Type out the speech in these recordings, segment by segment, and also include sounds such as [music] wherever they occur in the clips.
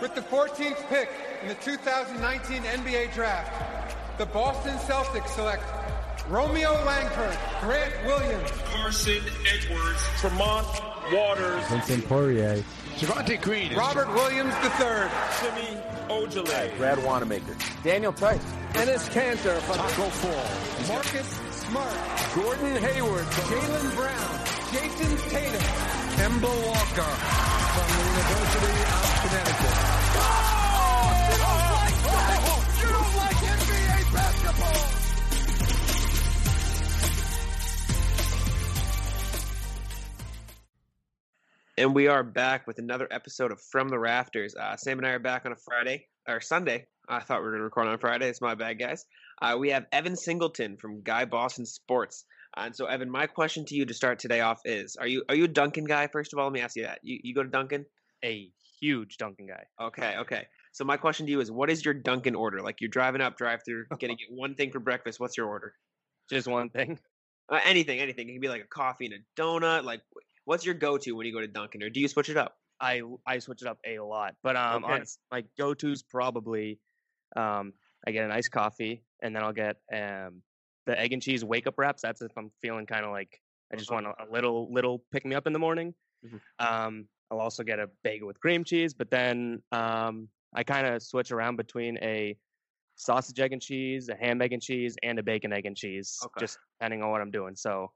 With the 14th pick in the 2019 NBA Draft, the Boston Celtics select Romeo Langford, Grant Williams, Carsen Edwards, Tremont Waters, Vincent Poirier, Javonte Green, Robert Williams III, Semi Ojeleye, Brad Wanamaker, Daniel Theis, Enes Kanter from Tacko Fall, Marcus Smart, Gordon Hayward, Jaylen Brown, Jayson Tatum, Kemba Walker from the University of Connecticut. And we are back with another episode of From the Rafters. Uh, Sam and I are back on a Friday or Sunday. I thought we were going to record on Friday. It's my bad, guys. Uh, we have Evan Singleton from Guy Boston Sports. And so, Evan, my question to you to start today off is: Are you are you a Dunkin' guy? First of all, let me ask you that. You you go to Dunkin'? a huge Dunkin' guy. Okay, okay. So my question to you is: What is your Dunkin' order? Like you're driving up, drive through, [laughs] getting get one thing for breakfast. What's your order? Just one thing. Uh, anything, anything. It can be like a coffee and a donut. Like, what's your go-to when you go to Dunkin', or do you switch it up? I I switch it up a lot, but um, Okay. honest, my go-to's probably um, I get an iced coffee and then I'll get um the egg and cheese wake up wraps. That's if I'm feeling kind of like I just want a, a little little pick me up in the morning. Mhm. Um, I'll also get a bagel with cream cheese, but then um, I kind of switch around between a sausage egg and cheese, a ham egg and cheese, and a bacon egg and cheese, Okay. just depending on what I'm doing. So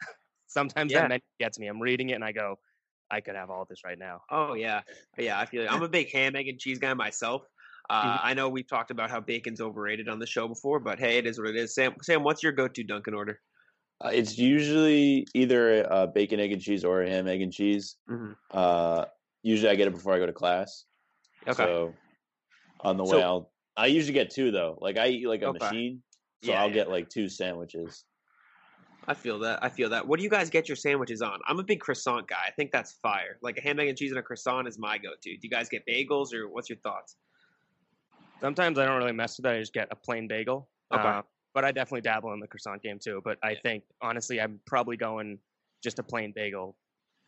[laughs] sometimes Yeah. that menu gets me. I'm reading it and I go, I could have all this right now. Oh yeah, yeah. I feel it. I'm a big ham, egg, and cheese guy myself. Uh, Mhm. I know we've talked about how bacon's overrated on the show before, but hey, it is what it is. Sam, Sam, what's your go-to Dunkin' order? Uh, it's usually either a bacon, egg, and cheese or a ham, egg, and cheese. Mm-hmm. Uh, usually, I get it before I go to class. Okay. So on the So- way, I'll I usually get two though. Like I eat like a Okay. machine, so Yeah, I'll yeah. get like two sandwiches. I feel that. I feel that. What do you guys get your sandwiches on? I'm a big croissant guy. I think that's fire. Like a ham, egg, and cheese and a croissant is my go-to. Do you guys get bagels or what's your thoughts? Sometimes I don't really mess with it. I just get a plain bagel. Okay. Uh, but I definitely dabble in the croissant game too. But I think honestly, I'm probably going just a plain bagel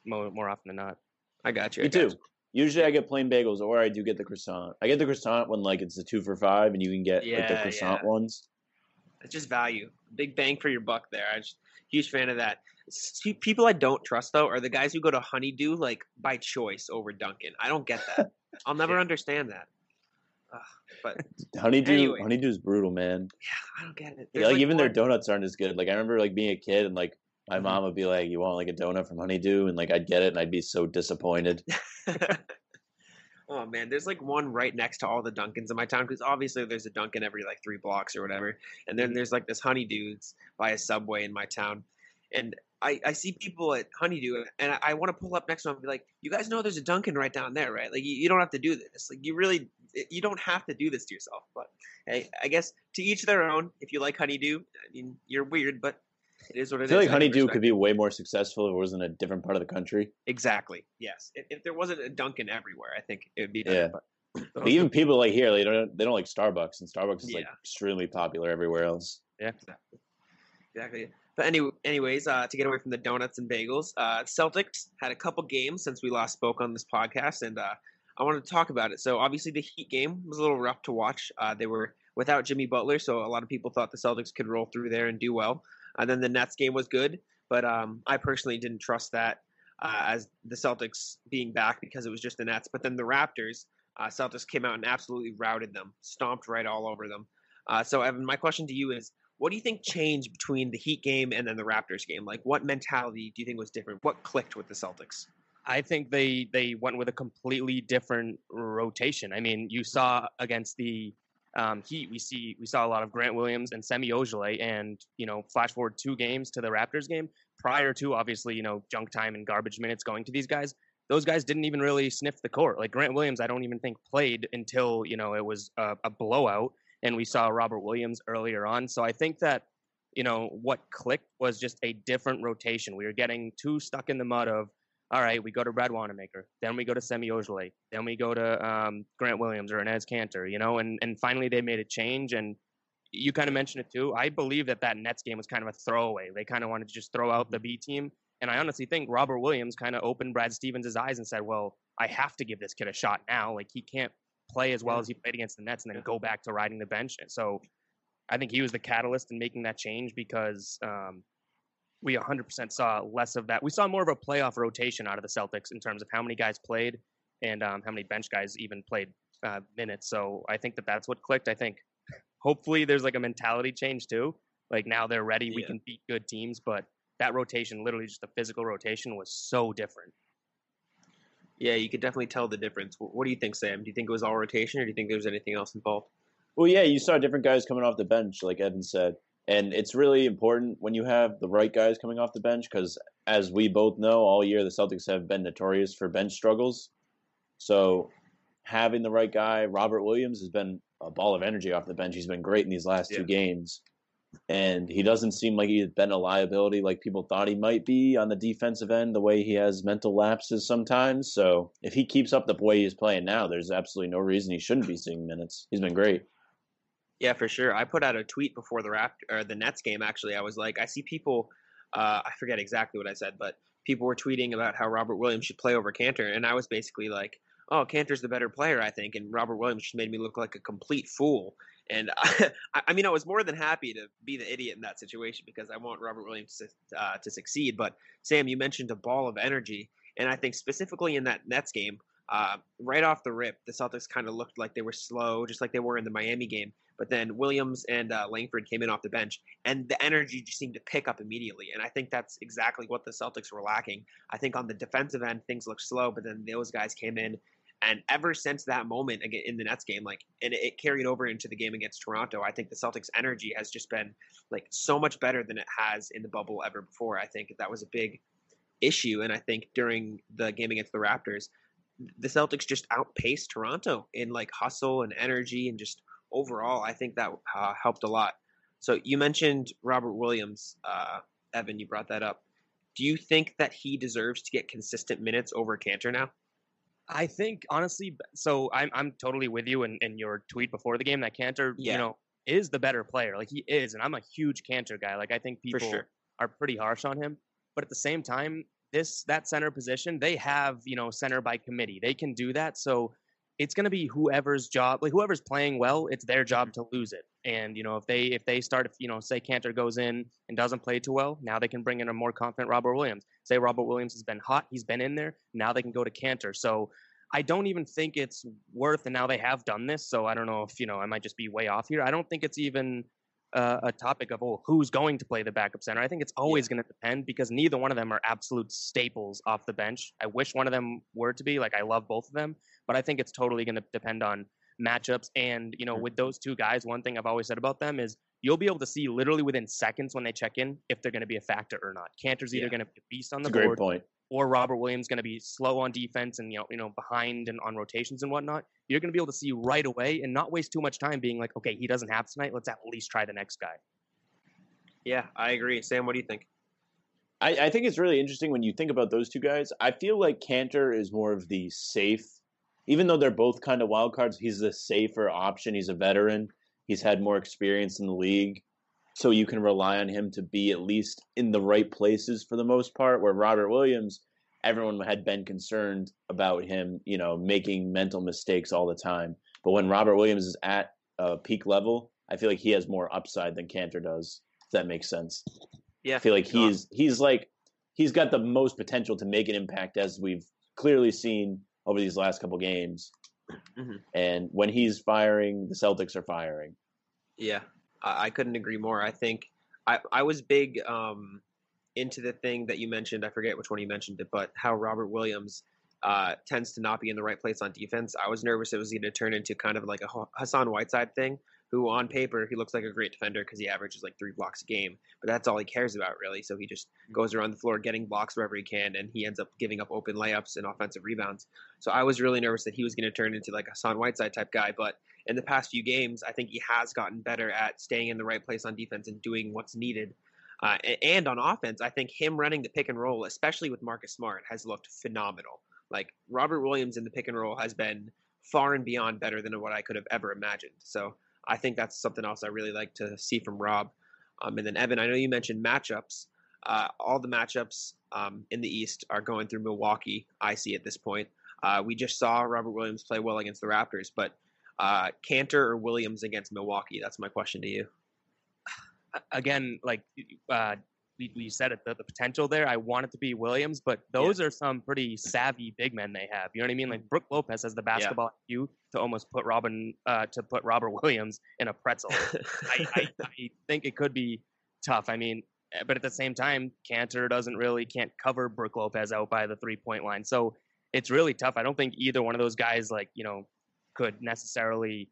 more, more often than not. I got you. I Me got too. you. Usually, I get plain bagels, or I do get the croissant. I get the croissant when like it's a two for five, and you can get like Yeah, the yeah. croissant ones. It's just value. Big bang for your buck there. I just huge fan of that. S- pe- People I don't trust though are the guys who go to Honeydew like by choice over Dunkin'. I don't get that. [laughs] I'll never understand that. Ugh, but Honeydew, Anyway. Honeydew's brutal, man. yeah, I don't get it. Yeah, There's, like, even their donuts aren't as good. Like I remember like being a kid and like my Mhm. mom would be like, "You want like a donut from Honeydew?" and like I'd get it and I'd be so disappointed. [laughs] oh man, there's like one right next to all the Dunkins in my town because obviously there's a Dunkin' every like three blocks or whatever, and then there's like this Honeydews by a Subway in my town, and I, I see people at Honeydew and I, I want to pull up next to them and be like, you guys know there's a Dunkin' right down there, right? Like you, you don't have to do this. Like you really you don't have to do this to yourself. But hey, I guess to each their own. If you like Honeydew, I mean you're weird, but it is what it I is. feel like can Honeydew could be way more successful if it was in a different part of the country. exactly yes. If, if there wasn't a Dunkin' everywhere, I think it would be better. Yeah. But [clears throat] But even people like here, they don't they don't like Starbucks, and Starbucks is like extremely popular everywhere else. Exactly. Exactly. But any, anyways, uh, to get away from the donuts and bagels, uh, Celtics had a couple games since we last spoke on this podcast, and uh, I wanted to talk about it. So obviously, the Heat game was a little rough to watch. Uh, they were without Jimmy Butler, so a lot of people thought the Celtics could roll through there and do well. And then the Nets game was good, but um, I personally didn't trust that uh, as the Celtics being back because it was just the Nets. But then the Raptors, uh, Celtics came out and absolutely routed them, stomped right all over them. Uh, so Evan, my question to you is: What do you think changed between the Heat game and then the Raptors game? Like, what mentality do you think was different? What clicked with the Celtics? I think they they went with a completely different rotation. I mean, you saw against the um, Heat, we see we saw a lot of Grant Williams and Semi Ojeleye, and you know, flash forward two games to the Raptors game prior to obviously you know junk time and garbage minutes going to these guys. Those guys didn't even really sniff the court. Like Grant Williams, I don't even think played until you know it was a, a blowout, and we saw Robert Williams earlier on. So I think that you know what clicked was just a different rotation. We were getting too stuck in the mud of all right, we go to Brad Wanamaker, then we go to Semi Ojeleye, then we go to um, Grant Williams or Enes Kanter, you know, and, and finally they made a change. And you kind of mentioned it too. I believe that that Nets game was kind of a throwaway. They kind of wanted to just throw out the B team And I honestly think Robert Williams kind of opened Brad Stevens' eyes and said, "Well, I have to give this kid a shot now. Like he can't play as well as he played against the Nets and then go back to riding the bench." And so I think he was the catalyst in making that change because um, we 100% saw less of that. We saw more of a playoff rotation out of the Celtics in terms of how many guys played and um, how many bench guys even played uh, minutes. So I think that that's what clicked. I think hopefully there's like a mentality change too. Like now they're ready, we can beat good teams, but that rotation, literally just the physical rotation, was so different. Yeah, you could definitely tell the difference. What do you think, Sam? Do you think it was all rotation, or do you think there was anything else involved? Well, yeah, you saw different guys coming off the bench, like Evan said. And it's really important when you have the right guys coming off the bench because, as we both know, all year the Celtics have been notorious for bench struggles. So, having the right guy, Robert Williams, has been a ball of energy off the bench. He's been great in these last Yeah. two games. And he doesn't seem like he's been a liability like people thought he might be on the defensive end, the way he has mental lapses sometimes. So, if he keeps up the way he's playing now, there's absolutely no reason he shouldn't be seeing minutes. He's been great. Yeah, for sure. I put out a tweet before the Rapt or the Nets game. Actually, I was like, I see people. Uh, I forget exactly what I said, but people were tweeting about how Robert Williams should play over Kanter, and I was basically like, "Oh, Kanter's the better player, I think," and Robert Williams just made me look like a complete fool. And [laughs] I, I mean, I was more than happy to be the idiot in that situation because I want Robert Williams to, uh, to succeed. But Sam, you mentioned a ball of energy, and I think specifically in that Nets game, uh, right off the rip, the Celtics kind of looked like they were slow, just like they were in the Miami game. But then Williams and uh, Langford came in off the bench, and the energy just seemed to pick up immediately. And I think that's exactly what the Celtics were lacking. I think on the defensive end, things looked slow, but then those guys came in. And ever since that moment again in the Nets game, like, and it carried over into the game against Toronto, I think the Celtics' energy has just been like so much better than it has in the bubble ever before. I think that was a big issue, and I think during the game against the Raptors, the Celtics just outpaced Toronto in like hustle and energy and just overall. I think that uh, helped a lot. So you mentioned Robert Williams, uh, Evan. You brought that up. Do you think that he deserves to get consistent minutes over Kanter now? I think honestly, so I'm I'm totally with you in, in your tweet before the game that Kanter, Yeah. you know, is the better player. Like he is, and I'm a huge Kanter guy. Like I think people sure. are pretty harsh on him, but at the same time, this that center position, they have you know center by committee. They can do that. So it's going to be whoever's job, like whoever's playing well, it's their job mm-hmm. to lose it. And you know if they if they start, if you know, say Kanter goes in and doesn't play too well, now they can bring in a more confident Robert Williams. Say Robert Williams has been hot, he's been in there. Now they can go to Kanter. So I don't even think it's worth, and now they have done this, so I don't know if you know I might just be way off here. I don't think it's even uh, a topic of oh who's going to play the backup center. I think it's always going to depend because neither one of them are absolute staples off the bench. I wish one of them were to be like I love both of them, but I think it's totally going to depend on matchups. And you know, with those two guys, one thing I've always said about them is you'll be able to see literally within seconds when they check in if they're going to be a factor or not. Kanter's either Yeah. going to be a beast on the That's a great board point. Or Robert Williams going to be slow on defense and you know you know behind and on rotations and whatnot, you're going to be able to see right away and not waste too much time being like, okay, he doesn't have tonight. Let's at least try the next guy. Yeah, I agree. Sam, what do you think? I, I think it's really interesting when you think about those two guys. I feel like Kanter is more of the safe, even though they're both kind of wild cards. He's the safer option. He's a veteran. He's had more experience in the league, so you can rely on him to be at least in the right places for the most part. Where Robert Williams, everyone had been concerned about him, you know, making mental mistakes all the time. But when Robert Williams is at a peak level, I feel like he has more upside than Kanter does. If that makes sense. Yeah, I feel like he's he's like he's got the most potential to make an impact as we've clearly seen over these last couple games. Mhm. And when he's firing, the Celtics are firing. Yeah, I, couldn't agree more. I think I, I was big um, into the thing that you mentioned. I forget which one you mentioned it, but how Robert Williams uh, tends to not be in the right place on defense. I was nervous it was going to turn into kind of like a Hassan Whiteside thing, who on paper he looks like a great defender because he averages like three blocks a game, but that's all he cares about really. So he just goes around the floor getting blocks wherever he can, and he ends up giving up open layups and offensive rebounds. So I was really nervous that he was going to turn into like a Hassan Whiteside type guy, but in the past few games, I think he has gotten better at staying in the right place on defense and doing what's needed. Uh, and on offense, I think him running the pick and roll, especially with Marcus Smart, has looked phenomenal. Like Robert Williams in the pick and roll has been far and beyond better than what I could have ever imagined. So I think that's something else I really like to see from Rob. Um, and then Evan, I know you mentioned matchups. Uh, all the matchups um, in the East are going through Milwaukee. I see at this point. Uh, we just saw Robert Williams play well against the Raptors, but uh, Kanter or Williams against Milwaukee? That's my question to you. Again, like uh, we, we said it, the, the potential there. I want it to be Williams, but those yeah. are some pretty savvy big men they have. You know what I mean? Like Brook Lopez has the basketball yeah. IQ to almost put Robin uh, to put Robert Williams in a pretzel. [laughs] I, I, I think it could be tough. I mean, eh, but at the same time, Kanter doesn't really can't cover Brook Lopez out by the three point line. So it's really tough. I don't think either one of those guys like you know could necessarily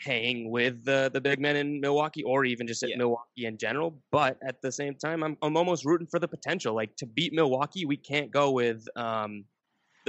hang with the the big men in Milwaukee or even just at yeah. Milwaukee in general. But at the same time, I'm I'm almost rooting for the potential. Like to beat Milwaukee, we can't go with um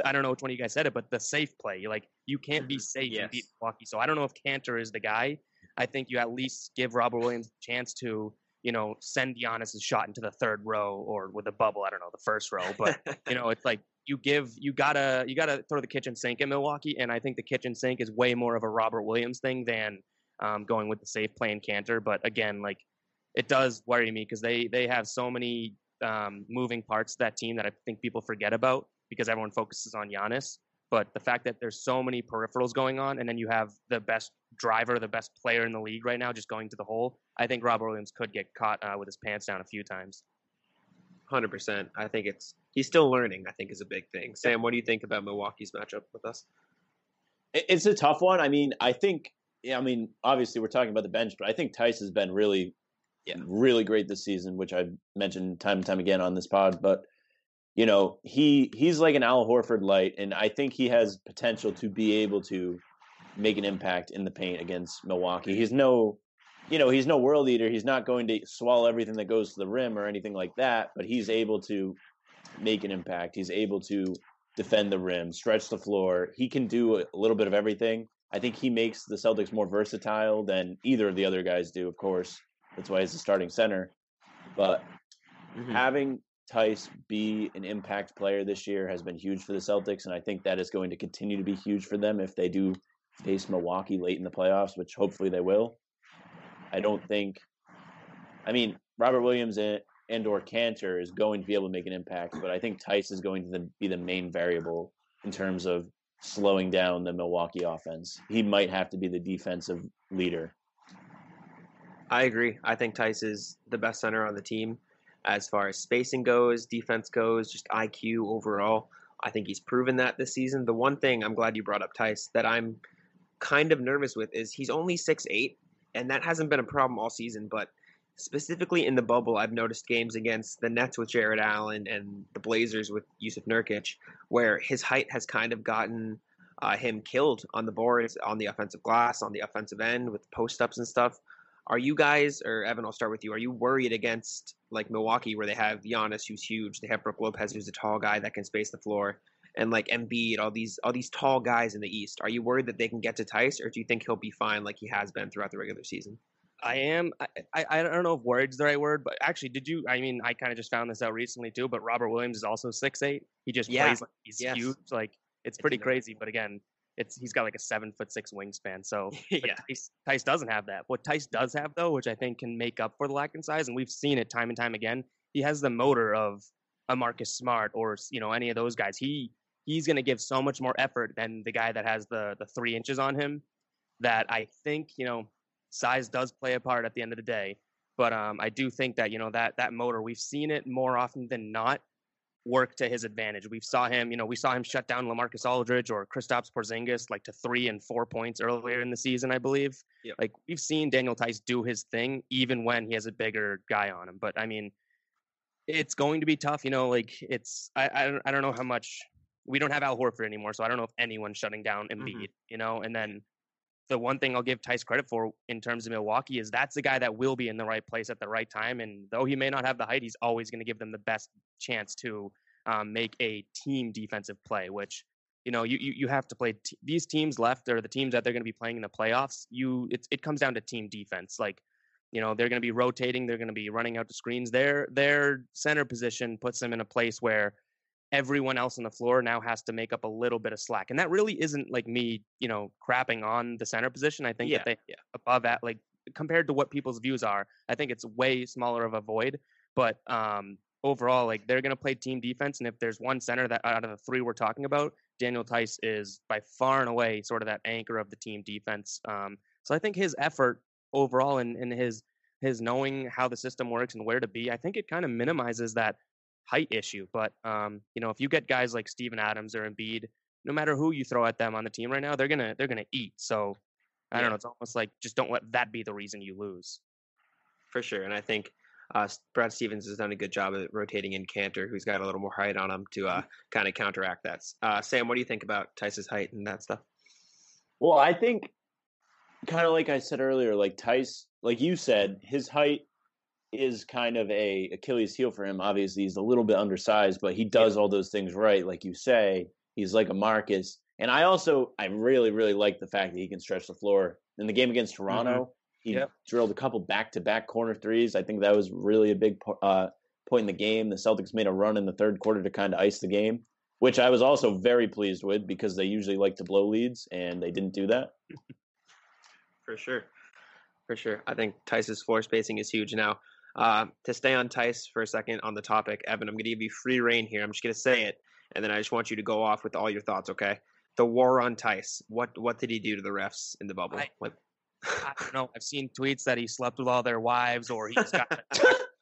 I don't know which one of you guys said it, but the safe play. Like you can't be safe yes. and beat Milwaukee. So I don't know if Kanter is the guy. I think you at least give Robert Williams a chance to you know, send Giannis's shot into the third row or with a bubble. I don't know the first row, but [laughs] you know, it's like you give you gotta you gotta throw the kitchen sink in Milwaukee, and I think the kitchen sink is way more of a Robert Williams thing than um, going with the safe play and Kanter. But again, like it does worry me because they they have so many um, moving parts to that team that I think people forget about because everyone focuses on Giannis. But the fact that there's so many peripherals going on, and then you have the best driver, the best player in the league right now, just going to the hole, I think Robert Williams could get caught uh, with his pants down a few times. Hundred percent. I think it's he's still learning. I think is a big thing. Sam, what do you think about Milwaukee's matchup with us? It's a tough one. I mean, I think. Yeah, I mean, obviously we're talking about the bench, but I think Theis has been really, yeah. really great this season, which I've mentioned time and time again on this pod. But you know, he he's like an Al Horford light, and I think he has potential to be able to make an impact in the paint against Milwaukee. He's no, you know, he's no world eater. He's not going to swallow everything that goes to the rim or anything like that. But he's able to make an impact. He's able to defend the rim, stretch the floor. He can do a little bit of everything. I think he makes the Celtics more versatile than either of the other guys do. Of course, that's why he's the starting center. But mm-hmm. having Theis be an impact player this year has been huge for the Celtics, and I think that is going to continue to be huge for them if they do face Milwaukee late in the playoffs, which hopefully they will. I don't think. I mean, Robert Williams and, or Cantor is going to be able to make an impact, but I think Theis is going to be the main variable in terms of slowing down the Milwaukee offense. He might have to be the defensive leader. I agree. I think Theis is the best center on the team as far as spacing goes, defense goes, just IQ overall. I think he's proven that this season. The one thing I'm glad you brought up, Theis that I'm kind of nervous with is he's only six eight, and that hasn't been a problem all season. But specifically in the bubble, I've noticed games against the Nets with Jarrett Allen and the Blazers with Jusuf Nurkic, where his height has kind of gotten uh, him killed on the boards, on the offensive glass, on the offensive end with post ups and stuff. Are you guys, or Evan, I'll start with you. Are you worried against like Milwaukee, where they have Giannis, who's huge, they have Brook Lopez, who's a tall guy that can space the floor, and like Embiid, all these all these tall guys in the East? Are you worried that they can get to Theis, or do you think he'll be fine like he has been throughout the regular season? I am. I, I, I don't know if worried's the right word, but actually, did you? I mean, I kind of just found this out recently too. But Robert Williams is also six eight. He just yeah. plays like he's yes. huge. Like it's pretty crazy. But again, it's he's got like a seven foot six wingspan. So [laughs] yeah, Tice, Theis, doesn't have that. What Theis does have though, which I think can make up for the lack in size, and we've seen it time and time again. He has the motor of a Marcus Smart or you know any of those guys. He he's going to give so much more effort than the guy that has the the three inches on him. That I think you know size does play a part at the end of the day. But um, I do think that you know that that motor we've seen it more often than not work to his advantage. We've saw him, you know, we saw him shut down LaMarcus Aldridge or Kristaps Porzingis like to three and four points earlier in the season, I believe. Yep. Like we've seen Daniel Theis do his thing even when he has a bigger guy on him. But I mean, it's going to be tough, you know. Like it's I I, I don't know how much we don't have Al Horford anymore, so I don't know if anyone's shutting down Embiid, mm-hmm. you know. And then the one thing I'll give Theis credit for in terms of Milwaukee is that's the guy that will be in the right place at the right time. And though he may not have the height, he's always going to give them the best chance to um, make a team defensive play, which you know you you, you have to play t- these teams left or the teams that they're going to be playing in the playoffs. You it it comes down to team defense. Like you know they're going to be rotating, they're going to be running out to screens. Their their center position puts them in a place where everyone else on the floor now has to make up a little bit of slack. And that really isn't like me, you know, crapping on the center position. I think yeah, that they yeah. above that, like compared to what people's views are, I think it's way smaller of a void. But um, overall, like they're going to play team defense, and if there's one center that out of the three we're talking about, Daniel Theis is by far and away sort of that anchor of the team defense. Um, so I think his effort overall and, and his his knowing how the system works and where to be, I think it kind of minimizes that height issue. But um, you know, if you get guys like Steven Adams or Embiid, no matter who you throw at them on the team right now, they're gonna they're gonna eat. So I don't know. It's almost like just don't let that be the reason you lose. for sure. And I think uh, Brad Stevens has done a good job of rotating in Kanter, who's got a little more height on him to uh, kind of counteract that. Uh, Sam, what do you think about Theis's height and that stuff? Well, I think kind of like I said earlier, like Theis, like you said, his height is kind of a Achilles heel for him. Obviously, he's a little bit undersized, but he does all those things right, like you say. He's like a Marcus, and I also I really really like the fact that he can stretch the floor. In the game against Toronto, he Yep. drilled a couple back to back corner threes. I think that was really a big uh, point in the game. The Celtics made a run in the third quarter to kind of ice the game, which I was also very pleased with because they usually like to blow leads, and they didn't do that. [laughs] For sure. For sure. I think Theis's floor spacing is huge. Now, uh, to stay on Theis for a second on the topic, Evan, I'm going to give you free reign here. I'm just going to say it, and then I just want you to go off with all your thoughts, okay? The war on Theis. What what did he do to the refs in the bubble? I- Like, I don't know. I've seen tweets that he slept with all their wives or he's got [laughs]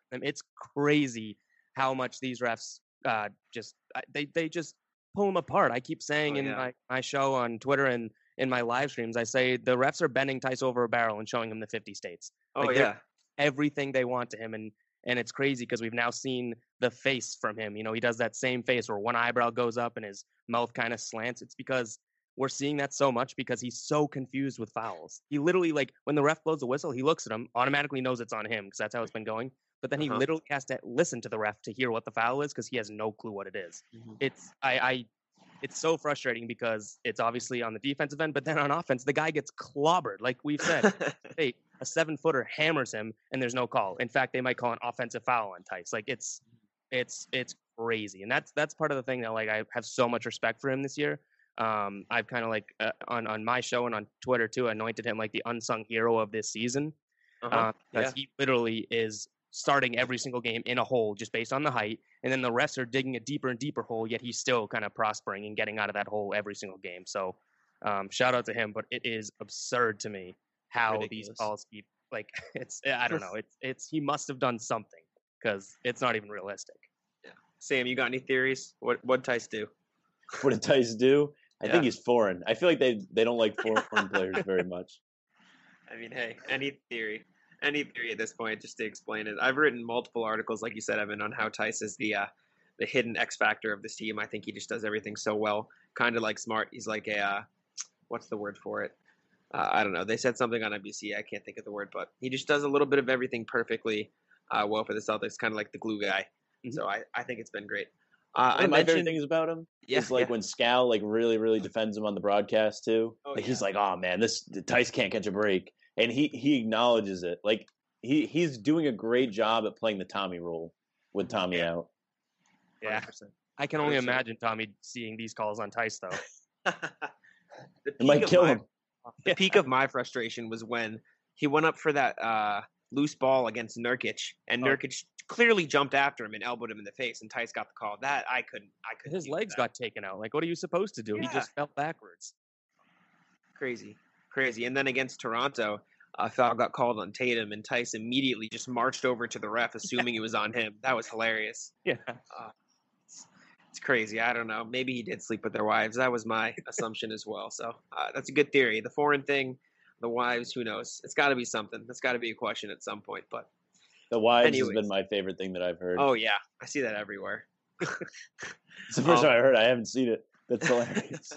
them. It's crazy how much these refs uh, just they they just pull them apart. I keep saying Oh, in yeah. my, my show on Twitter and in my live streams, I say the refs are bending Theis over a barrel and showing him the 50 states. oh Like, they're- yeah, everything they want to him and and it's crazy because we've now seen the face from him you know he does that same face where one eyebrow goes up and his mouth kind of slants it's because we're seeing that so much because he's so confused with fouls he literally like when the ref blows the whistle he looks at him automatically knows it's on him because that's how it's been going but then he Uh-huh. literally has to listen to the ref to hear what the foul is because he has no clue what it is. it's I, I it's so frustrating because it's obviously on the defensive end but then on offense the guy gets clobbered like we've said [laughs] hey, a seven footer hammers him and there's no call. In fact, they might call an offensive foul on Theis. Like it's it's it's crazy. And that's that's part of the thing that like I have so much respect for him this year. Um, I've kind of like uh, on on my show and on Twitter too anointed him like the unsung hero of this season uh-huh. uh, yeah. he literally is starting every single game in a hole just based on the height, and then the refs are digging a deeper and deeper hole. Yet he's still kind of prospering and getting out of that hole every single game. So um, shout out to him. But it is absurd to me how these Ridiculous. calls keep like [laughs] it's I don't know it's it's he must have done something because it's not even realistic. Yeah. Sam, you got any theories? What what Theis do? What did Theis do? I Yeah. think he's foreign. I feel like they they don't like foreign [laughs] players very much. I mean, hey, any theory, any theory at this point, just to explain it. I've written multiple articles, like you said, Evan, on how Theis is the uh, the hidden X factor of this team. I think he just does everything so well, kind of like smart. He's like a uh, what's the word for it? Uh, I don't know. They said something on NBC. I can't think of the word, but he just does a little bit of everything perfectly uh, well for the Celtics, kind of like the glue guy. Mhm. So I, I think it's been great. Uh, One I of my favorite things about him yeah, is like yeah. when Scal like really really defends him on the broadcast too. Oh, like he's like, "Oh man, this Theis can't catch a break," and he he acknowledges it. Like he he's doing a great job at playing the Tommy role with Tommy Yeah. out. Yeah, 100%. I can only 100%. imagine Tommy seeing these calls on Theis though. [laughs] It might peak of kill my- him. The peak of my frustration was when he went up for that uh, loose ball against Nurkic, and Oh. Nurkic clearly jumped after him and elbowed him in the face, and Theis got the call. That I couldn't, I couldn't. His legs that. got taken out. Like what are you supposed to do? He just fell backwards. crazy, crazy. And then against Toronto, uh, foul got called on Tatum, and Theis immediately just marched over to the ref, [laughs] assuming it was on him. That was hilarious. Yeah. It's, it's crazy. I don't know. Maybe he did sleep with their wives. That was my [laughs] assumption as well. So uh, that's a good theory. The foreign thing, the wives, who knows? It's got to be something. That's got to be a question at some point. But The wives has been my favorite thing that I've heard. oh yeah, I see that everywhere. [laughs] it's the first um, time I heard. I haven't seen it. That's [laughs] hilarious.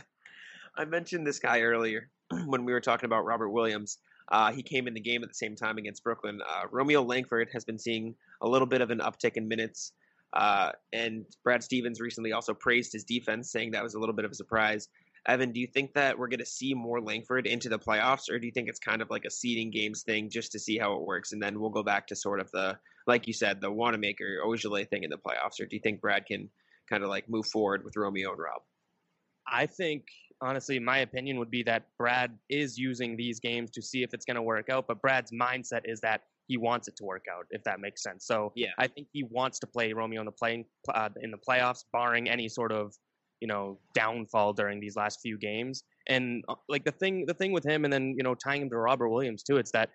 I mentioned this guy earlier [clears throat] when we were talking about Robert Williams. Uh, he came in the game at the same time against Brooklyn. Uh, Romeo Langford has been seeing a little bit of an uptick in minutes. Uh, and Brad Stevens recently also praised his defense, saying that was a little bit of a surprise. Evan, do you think that we're going to see more Langford into the playoffs, or do you think it's kind of like a seeding games thing just to see how it works, and then we'll go back to sort of the, like you said, the Wanamaker Ojale thing in the playoffs, or do you think Brad can kind of like move forward with Romeo and Rob? I think honestly, my opinion would be that Brad is using these games to see if it's going to work out. But Brad's mindset is that he wants it to work out, if that makes sense. So Yeah. I think he wants to play Romeo in the playing uh, in the playoffs, barring any sort of you know downfall during these last few games. And uh, like the thing, the thing with him, and then you know tying him to Robert Williams too, it's that.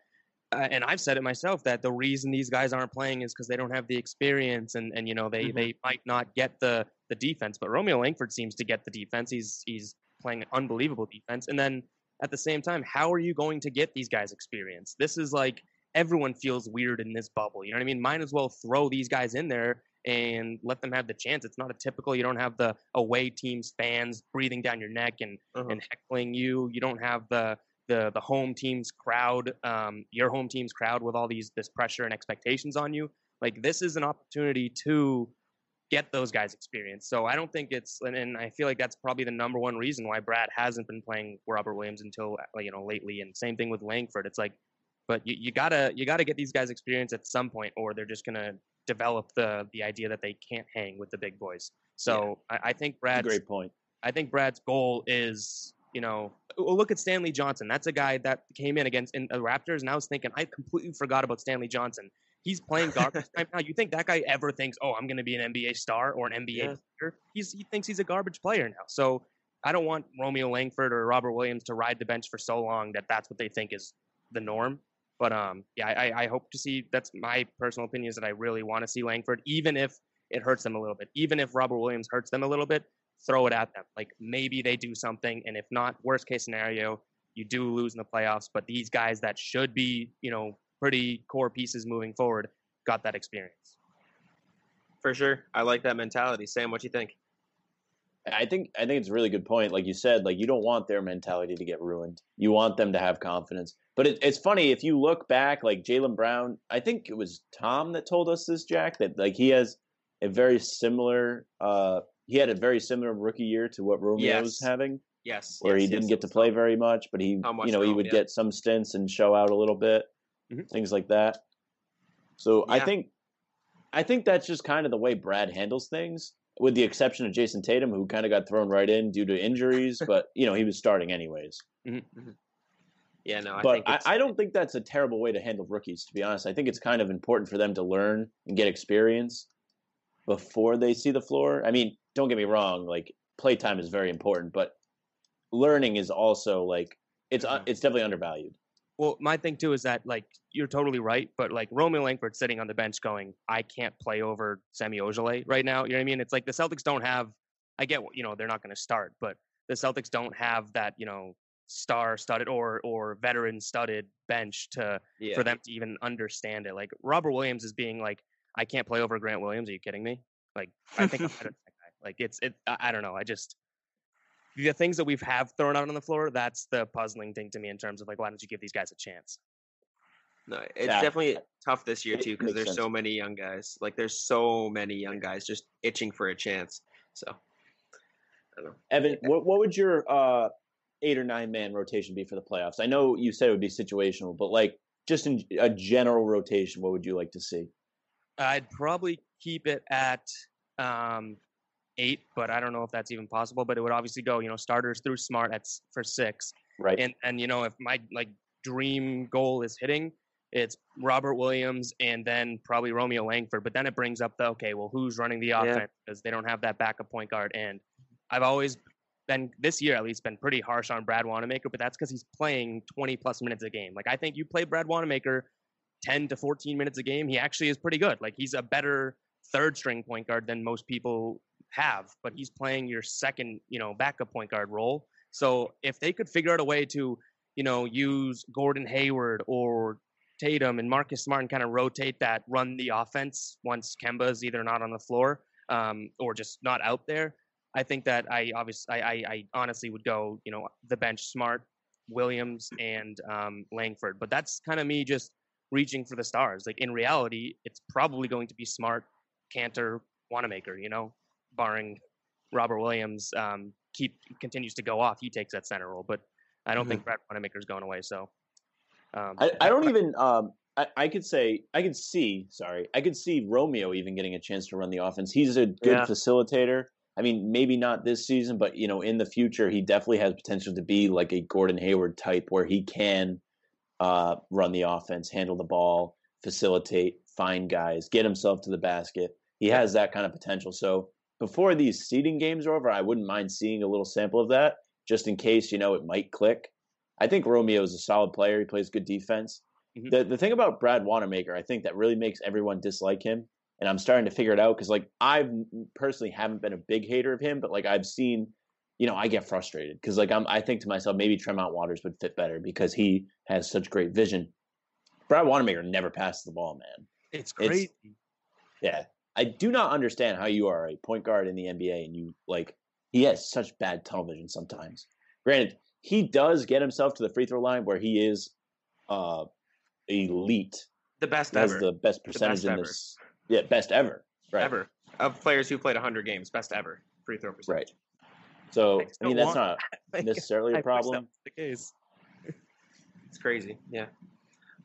Uh, and I've said it myself that the reason these guys aren't playing is because they don't have the experience, and, and you know they, Mhm. they might not get the the defense. But Romeo Langford seems to get the defense. He's he's playing an unbelievable defense. And then at the same time, how are you going to get these guys experience? This is like everyone feels weird in this bubble. You know what I mean? Might as well throw these guys in there and let them have the chance. It's not a typical. You don't have the away team's fans breathing down your neck and Uh-huh. and heckling you. You don't have the the the home team's crowd, um, your home team's crowd with all these this pressure and expectations on you. Like this is an opportunity to get those guys experience. So I don't think it's, and, and I feel like that's probably the number one reason why Brad hasn't been playing Robert Williams until uh, you know lately. And same thing with Langford. It's like, but you, you gotta you gotta get these guys experience at some point, or they're just gonna develop the the idea that they can't hang with the big boys. So I, I think Brad's great point. I think Brad's goal is, you know, oh, oh, look at Stanley Johnson. That's a guy that came in against in the Raptors, and I was thinking, I completely forgot about Stanley Johnson. He's playing garbage [laughs] time now. You think that guy ever thinks, oh, I'm going to be an NBA star or an NBA Yeah. player? He's he thinks he's a garbage player now. So I don't want Romeo Langford or Robert Williams to ride the bench for so long that that's what they think is the norm. But um, yeah, I, I hope to see. That's my personal opinion is that I really want to see Langford, even if it hurts them a little bit. Even if Robert Williams hurts them a little bit, throw it at them. Like maybe they do something, and if not, worst case scenario, you do lose in the playoffs. But these guys that should be, you know, pretty core pieces moving forward got that experience. For sure. I like that mentality. Sam, what you think? I think I think it's a really good point. Like you said, like you don't want their mentality to get ruined. You want them to have confidence. But it, it's funny if you look back, like Jaylen Brown. I think it was Tom that told us this, Jack, that like he has a very similar. uh He had a very similar rookie year to what Romeo's Yes. having, Yes. where yes, he didn't yes, get to play very much, but he, Tom you know, he would yeah. get some stints and show out a little bit, Mhm. things like that. So I think, I think that's just kind of the way Brad handles things, with the exception of Jayson Tatum, who kind of got thrown right in due to injuries, [laughs] but you know he was starting anyways. Yeah, no, I but think I, I don't think that's a terrible way to handle rookies. To be honest, I think it's kind of important for them to learn and get experience before they see the floor. I mean, don't get me wrong; like playtime is very important, but learning is also like it's Mm-hmm. uh, it's definitely undervalued. Well, my thing too is that like you're totally right, but like Romeo Langford sitting on the bench going, I can't play over Semi Ojeleye right now. You know what I mean? It's like the Celtics don't have. I get you know they're not going to start, but the Celtics don't have that you know star studded or or veteran studded bench to yeah. for them to even understand it. Like Robert Williams is being like, I can't play over Grant Williams. Are you kidding me? Like I think I'm better than that guy. Like it's it. I, I don't know. I just the things that we've have thrown out on the floor. That's the puzzling thing to me in terms of like, why don't you give these guys a chance? No, it's Yeah. definitely tough this year too because there's sense. so many young guys. Like there's so many young guys just itching for a chance. So I don't know. Evan, what what would your uh, eight or nine man rotation be for the playoffs? I know you said it would be situational, but like just in a general rotation, what would you like to see? I'd probably keep it at um, eight, but I don't know if that's even possible. But it would obviously go, you know, starters through Smart at for six, Right. and and you know if my like dream goal is hitting, it's Robert Williams and then probably Romeo Langford. But then it brings up the okay, well, who's running the offense because they don't have that backup point guard. And I've always been this year at least been pretty harsh on Brad Wanamaker, but that's because he's playing 20 plus minutes a game. Like I think you play Brad Wanamaker 10 to 14 minutes a game, he actually is pretty good. Like he's a better third string point guard than most people have, but he's playing your second, you know, backup point guard role. So if they could figure out a way to, you know, use Gordon Hayward or Tatum and Marcus Smart and kind of rotate that, run the offense once Kemba's either not on the floor um, or just not out there. I think that I obviously, I, I, I honestly would go, you know, the bench Smart, Williams, and um, Langford. But that's kind of me just reaching for the stars. Like in reality, it's probably going to be Smart, Cantor, Wanamaker. You know, barring Robert Williams um, keep continues to go off, he takes that center role. But I don't think Brad Wanamaker's going away. So um, I, I don't even. Um, I, I could say I could see. Sorry, I could see Romeo even getting a chance to run the offense. He's a good Yeah. facilitator. I mean, maybe not this season, but you know, in the future, he definitely has potential to be like a Gordon Hayward type, where he can uh, run the offense, handle the ball, facilitate, find guys, get himself to the basket. He has that kind of potential. So before these seeding games are over, I wouldn't mind seeing a little sample of that, just in case you know it might click. I think Romeo is a solid player. He plays good defense. Mhm. The the thing about Brad Wanamaker, I think that really makes everyone dislike him, and I'm starting to figure it out because like I personally haven't been a big hater of him, but like I've seen, you know, I get frustrated because like I'm I think to myself maybe Tremont Waters would fit better because he has such great vision. Brad Wanamaker never passes the ball, man. It's It's- Yeah. I do not understand how you are a point guard in the NBA and you like he has such bad tunnel vision sometimes. Granted, he does get himself to the free throw line where he is uh elite. The best has ever. the best percentage best in ever. Yeah, best ever. Right. Ever. Of players who played 100 games. Best ever. Free throw percentage. Right. So I I mean that's not [laughs] necessarily I a that problem. the case. [laughs] It's crazy. Yeah.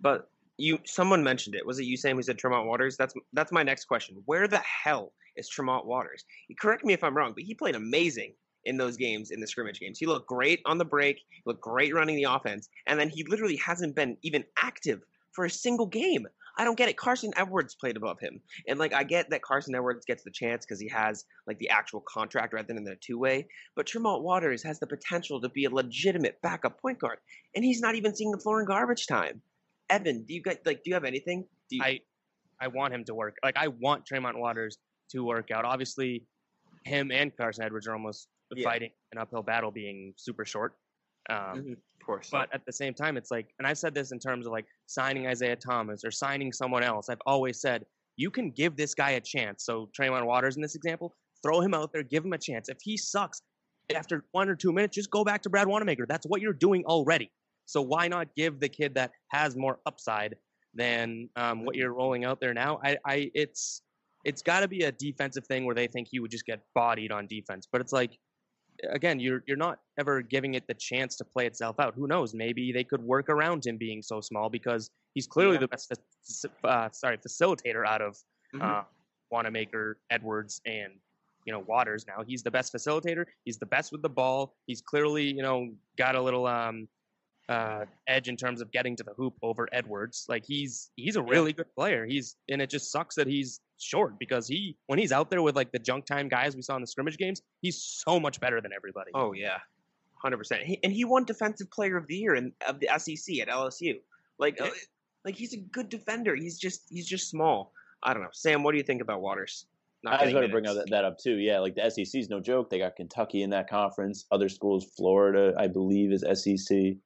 But you someone mentioned it. Was it you Sam who said Tremont Waters? That's that's my next question. Where the hell is Tremont Waters? Correct me if I'm wrong, but he played amazing in those games, in the scrimmage games. He looked great on the break, he looked great running the offense, and then he literally hasn't been even active for a single game. I don't get it. Carsen Edwards played above him. And like I get that Carsen Edwards gets the chance because he has like the actual contract rather than the two way. But Tremont Waters has the potential to be a legitimate backup point guard. And he's not even seeing the floor in garbage time. Evan, do you guys like do you have anything? Do you, I I want him to work. Like I want Tremont Waters to work out. Obviously, him and Carsen Edwards are almost Yeah. fighting an uphill battle, being super short. Um, Mhm, of course. But at the same time, it's like, and I've said this in terms of like signing Isaiah Thomas or signing someone else. I've always said you can give this guy a chance. So Tremont Waters in this example, throw him out there, give him a chance. If he sucks after one or two minutes, just go back to Brad Wanamaker. That's what you're doing already. So why not give the kid that has more upside than um, what you're rolling out there now? I, I it's it's got to be a defensive thing where they think he would just get bodied on defense. But it's like again, you're you're not ever giving it the chance to play itself out. Who knows? Maybe they could work around him being so small because he's clearly Yeah. the best, uh, sorry, facilitator out of Mhm. uh, Wanamaker, Edwards, and you know Waters. Now he's the best facilitator. He's the best with the ball. He's clearly you know got a little um, uh, edge in terms of getting to the hoop over Edwards. Like he's he's a really good player. He's and it just sucks that he's short because he when he's out there with like the junk time guys we saw in the scrimmage games, he's so much better than everybody. oh yeah, hundred percent. And he won Defensive Player of the Year in of the SEC at LSU. Like, Yeah. uh, like he's a good defender. He's just he's just small. I don't know, Sam. What do you think about Waters? Not I was getting going to bring minutes? that, that up too. Yeah, like the SEC is no joke. They got Kentucky in that conference. Other schools, Florida, I believe, is SEC.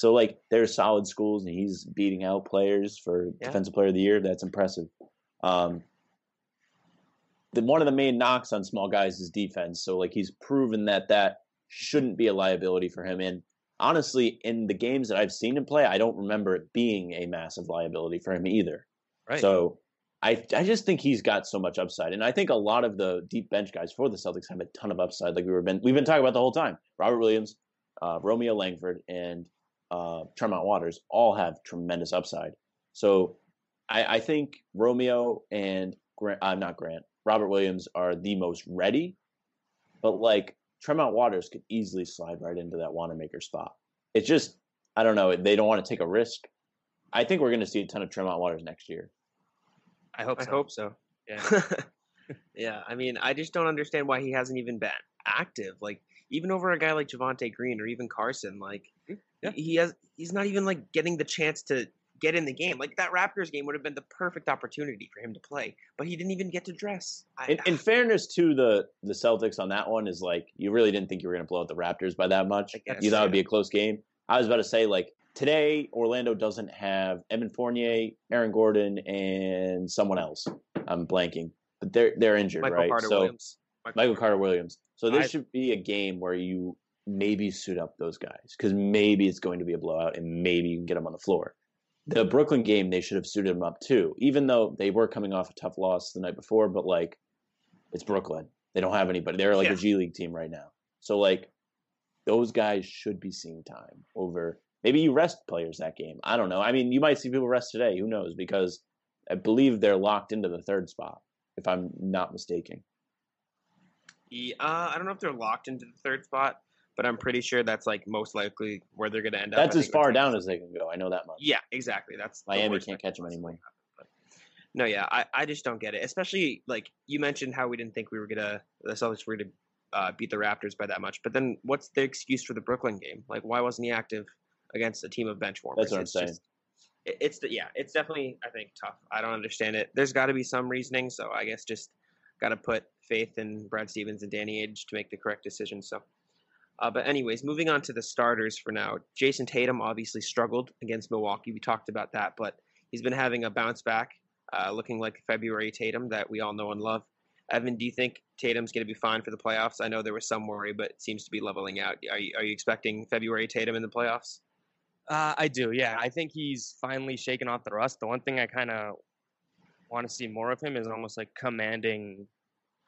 So like they're solid schools, and he's beating out players for Yeah. defensive player of the year. That's impressive. Um, the one of the main knocks on small guys is defense. So like he's proven that that shouldn't be a liability for him. And honestly, in the games that I've seen him play, I don't remember it being a massive liability for him either. right. So I I just think he's got so much upside, and I think a lot of the deep bench guys for the Celtics have a ton of upside. Like we were been we've been talking about the whole time. Robert Williams, uh, Romeo Langford, and uh, Tremont Waters all have tremendous upside. So I, I think Romeo and Grant, uh, not Grant, Robert Williams are the most ready, but like Tremont Waters could easily slide right into that Wanamaker spot. It's just I don't know. They don't want to take a risk. I think we're going to see a ton of Tremont Waters next year. I hope. I so. hope so. Yeah. [laughs] yeah, I mean, I just don't understand why he hasn't even been active. Like even over a guy like Javonte Green or even Carsen, like Yeah. he has he's not even like getting the chance to get in the game. Like that Raptors game would have been the perfect opportunity for him to play, but he didn't even get to dress. I, In, in fairness to the the Celtics on that one is like you really didn't think you were going to blow out the Raptors by that much. Guess, You thought it would be a close game. I was about to say like today Orlando doesn't have Evan Fournier, Aaron Gordon, and someone else. I'm blanking, but they're they're injured, Michael right? Carter so Williams. Michael Carter Williams. So this I- should be a game where you maybe suit up those guys because maybe it's going to be a blowout and maybe you can get them on the floor. The Brooklyn game, they should have suited them up too, even though they were coming off a tough loss the night before. But like, it's Brooklyn; they don't have anybody. They're like Yeah. a G League team right now. So like, those guys should be seeing time over. Maybe you rest players that game. I don't know. I mean, you might see people rest today. Who knows? Because I believe they're locked into the third spot, if I'm not mistaken. Yeah, uh, I don't know if they're locked into the third spot, but I'm pretty sure that's like most likely where they're going to end up. That's as far down as they can go. I know that much. Yeah, exactly. That's Miami can't catch them anymore. but- No, yeah, I, I just don't get it. Especially like you mentioned how we didn't think we were gonna the Celtics were gonna uh, beat the Raptors by that much. But then what's the excuse for the Brooklyn game? Like why wasn't he active against a team of bench warmers? That's what I'm It's saying. just- it- it's the yeah, it's definitely I think tough. I don't understand it. There's got to be some reasoning, so I guess just got to put faith in Brad Stevens and Danny Ainge to make the correct decision. So. Uh, but anyways, moving on to the starters for now. Jayson Tatum obviously struggled against Milwaukee. We talked about that, but he's been having a bounce back, uh, looking like February Tatum that we all know and love. Evan, do you think Tatum's going to be fine for the playoffs? I know there was some worry, but it seems to be leveling out. Are you, are you expecting February Tatum in the playoffs? Uh, I do, yeah. I think he's finally shaken off the rust. The one thing I kind of want to see more of him is almost like commanding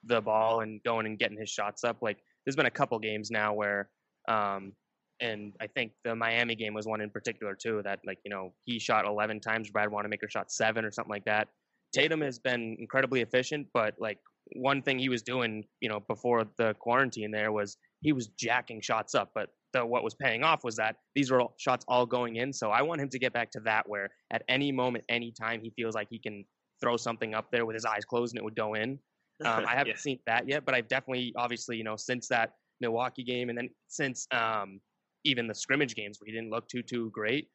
the ball and going and getting his shots up. Like there's been a couple games now where, um, and I think the Miami game was one in particular too. That like you know he shot 11 times, Brad Wanamaker shot seven or something like that. Tatum has been incredibly efficient, but like one thing he was doing, you know, before the quarantine there was he was jacking shots up, but the, what was paying off was that these were all, shots all going in. So I want him to get back to that where at any moment, any time he feels like he can throw something up there with his eyes closed and it would go in. Um, I haven't Yeah. seen that yet, but I've definitely, obviously, you know, since that Milwaukee game and then since um, even the scrimmage games where he didn't look too too great,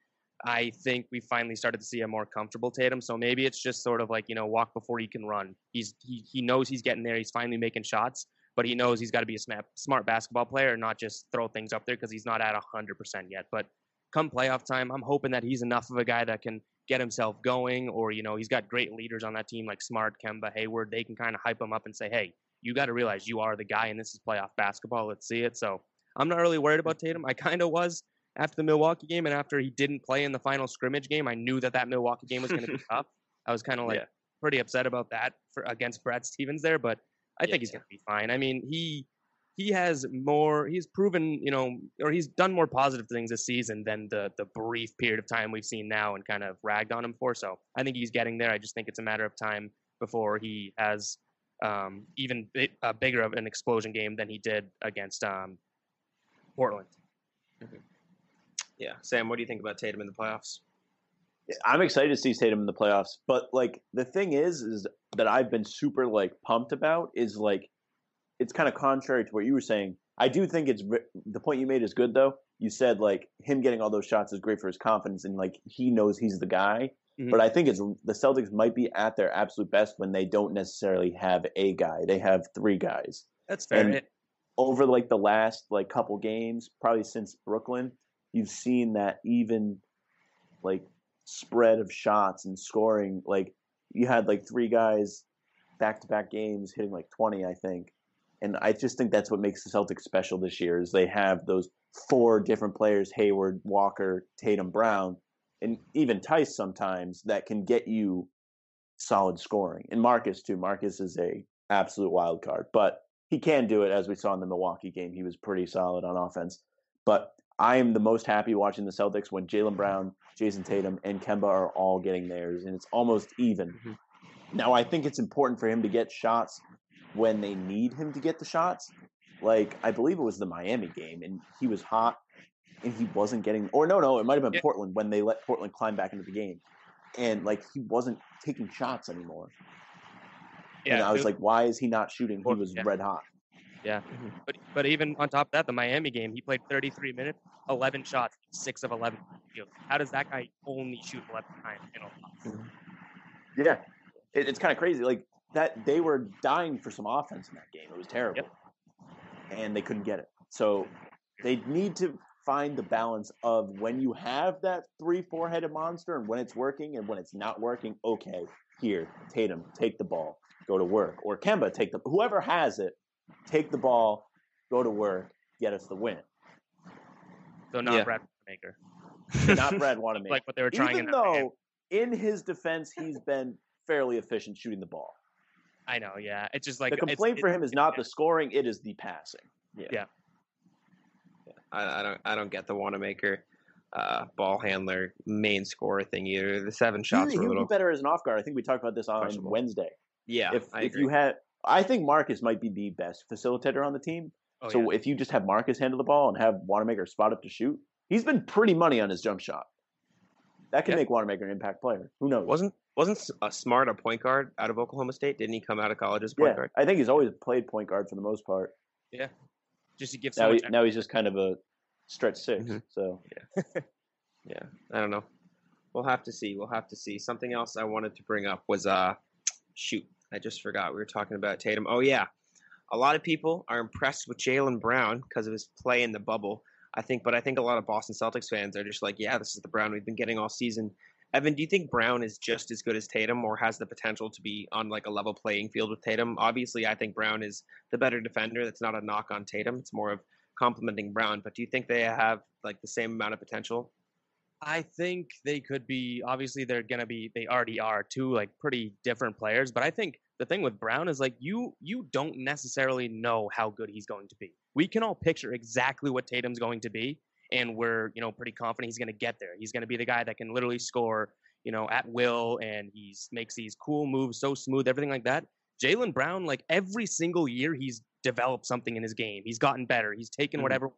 I think we finally started to see a more comfortable Tatum. So maybe it's just sort of like you know walk before he can run. He's he he knows he's getting there. He's finally making shots, but he knows he's got to be a smart smart basketball player and not just throw things up there because he's not at hundred percent yet. But come playoff time, I'm hoping that he's enough of a guy that can get himself going, or you know he's got great leaders on that team like Smart, Kemba, Hayward. They can kind of hype him up and say, hey, you got to realize you are the guy, and this is playoff basketball. Let's see it. So I'm not really worried about Tatum. I kind of was after the Milwaukee game and after he didn't play in the final scrimmage game. I knew that that Milwaukee game was going to be [laughs] tough. I was kind of like Yeah. pretty upset about that for against Brad Stevens there, but I Yeah, think he's yeah. going to be fine. I mean, he he has more. He's proven, you know, or he's done more positive things this season than the the brief period of time we've seen now and kind of ragged on him for. So I think he's getting there. I just think it's a matter of time before he has um, even bi- a bigger of an explosion game than he did against um, Portland. Yeah, Sam, what do you think about Tatum in the playoffs? I'm excited to see Tatum in the playoffs, but like the thing is, is that I've been super like pumped about is like it's kind of contrary to what you were saying. I do think it's the point you made is good though. You said like him getting all those shots is great for his confidence and like he knows he's the guy. Mhm. But I think it's the Celtics might be at their absolute best when they don't necessarily have a guy. They have three guys. That's fair. And- over like the last like couple games, probably since Brooklyn, you've seen that even like spread of shots and scoring. Like you had like three guys back to back games hitting like twenty, I think. And I just think that's what makes the Celtics special this year is they have those four different players, Hayward, Walker, Tatum, Brown, and even Theis sometimes that can get you solid scoring. And Marcus too. Marcus is a absolute wild card. But he can do it as we saw in the Milwaukee game. He was pretty solid on offense. But I am the most happy watching the Celtics when Jaylen Brown, Jayson Tatum, and Kemba are all getting theirs, and it's almost even. Mhm. Now, I think it's important for him to get shots when they need him to get the shots. Like, I believe it was the Miami game, and he was hot, and he wasn't getting, or no, no, it might have been Yeah. Portland when they let Portland climb back into the game. And, like, he wasn't taking shots anymore. and I was like, why is he not shooting? He was yeah. red hot. Yeah, mm-hmm. but but even on top of that, the Miami game, he played 33 minutes, 11 shots, six of 11. from the field. How does that guy only shoot 11 times? You know, mm-hmm. Yeah, it, it's kind of crazy. Like that, they were dying for some offense in that game. It was terrible, and they couldn't get it. So they need to find the balance of when you have that three, four-headed monster, and when it's working, and when it's not working. Okay, here, Tatum, take the ball, go to work, or Kemba, take the whoever has it, take the ball, go to work, get us the win. so not Yeah. Brad Maker, [laughs] Not Brad Wanamaker. [laughs] like what they were trying. Even in that game. though, in his defense, he's been fairly efficient shooting the ball. I know, yeah, it's just like the it's- complaint for it- him is it- not the scoring; it is the passing. Yeah. I, I don't I don't get the Wanamaker uh, ball handler main scorer thing either. The seven shots he, were a he would little be better as an off guard. I think we talked about this on Questionable. Wednesday. yeah. if I if agree. you had, I think Marcus might be the best facilitator on the team. Oh, so yeah. if you just have Marcus handle the ball and have Wanamaker spot up to shoot, he's been pretty money on his jump shot. That can Yeah. make Wanamaker an impact player. Who knows? wasn't Wasn't uh, Smart a point guard out of Oklahoma State? Didn't he come out of college as point Yeah, guard? I think he's always played point guard for the most part. Yeah, just to give Now, he, now he's just kind of a stretch 6 Mhm. So [laughs] Yeah, I don't know. We'll have to see. We'll have to see. Something else I wanted to bring up was uh, shoot, I just forgot. We were talking about Tatum. Oh yeah, a lot of people are impressed with Jaylen Brown because of his play in the bubble. I think, but I think a lot of Boston Celtics fans are just like, yeah, this is the Brown we've been getting all season. Evan, do you think Brown is just as good as Tatum, or has the potential to be on like a level playing field with Tatum? Obviously, I think Brown is the better defender. That's not a knock on Tatum. It's more of complimenting Brown. But do you think they have like the same amount of potential? I think they could be obviously they're gonna be they already are two like pretty different players, but I think the thing with Brown is like you you don't necessarily know how good he's going to be. We can all picture exactly what Tatum's going to be, and we're you know pretty confident he's gonna get there. He's gonna be the guy that can literally score you know at will, and he makes these cool moves so smooth, everything like that. Jaylen Brown, like every single year, he's developed something in his game. He's gotten better. He's taken Mhm. whatever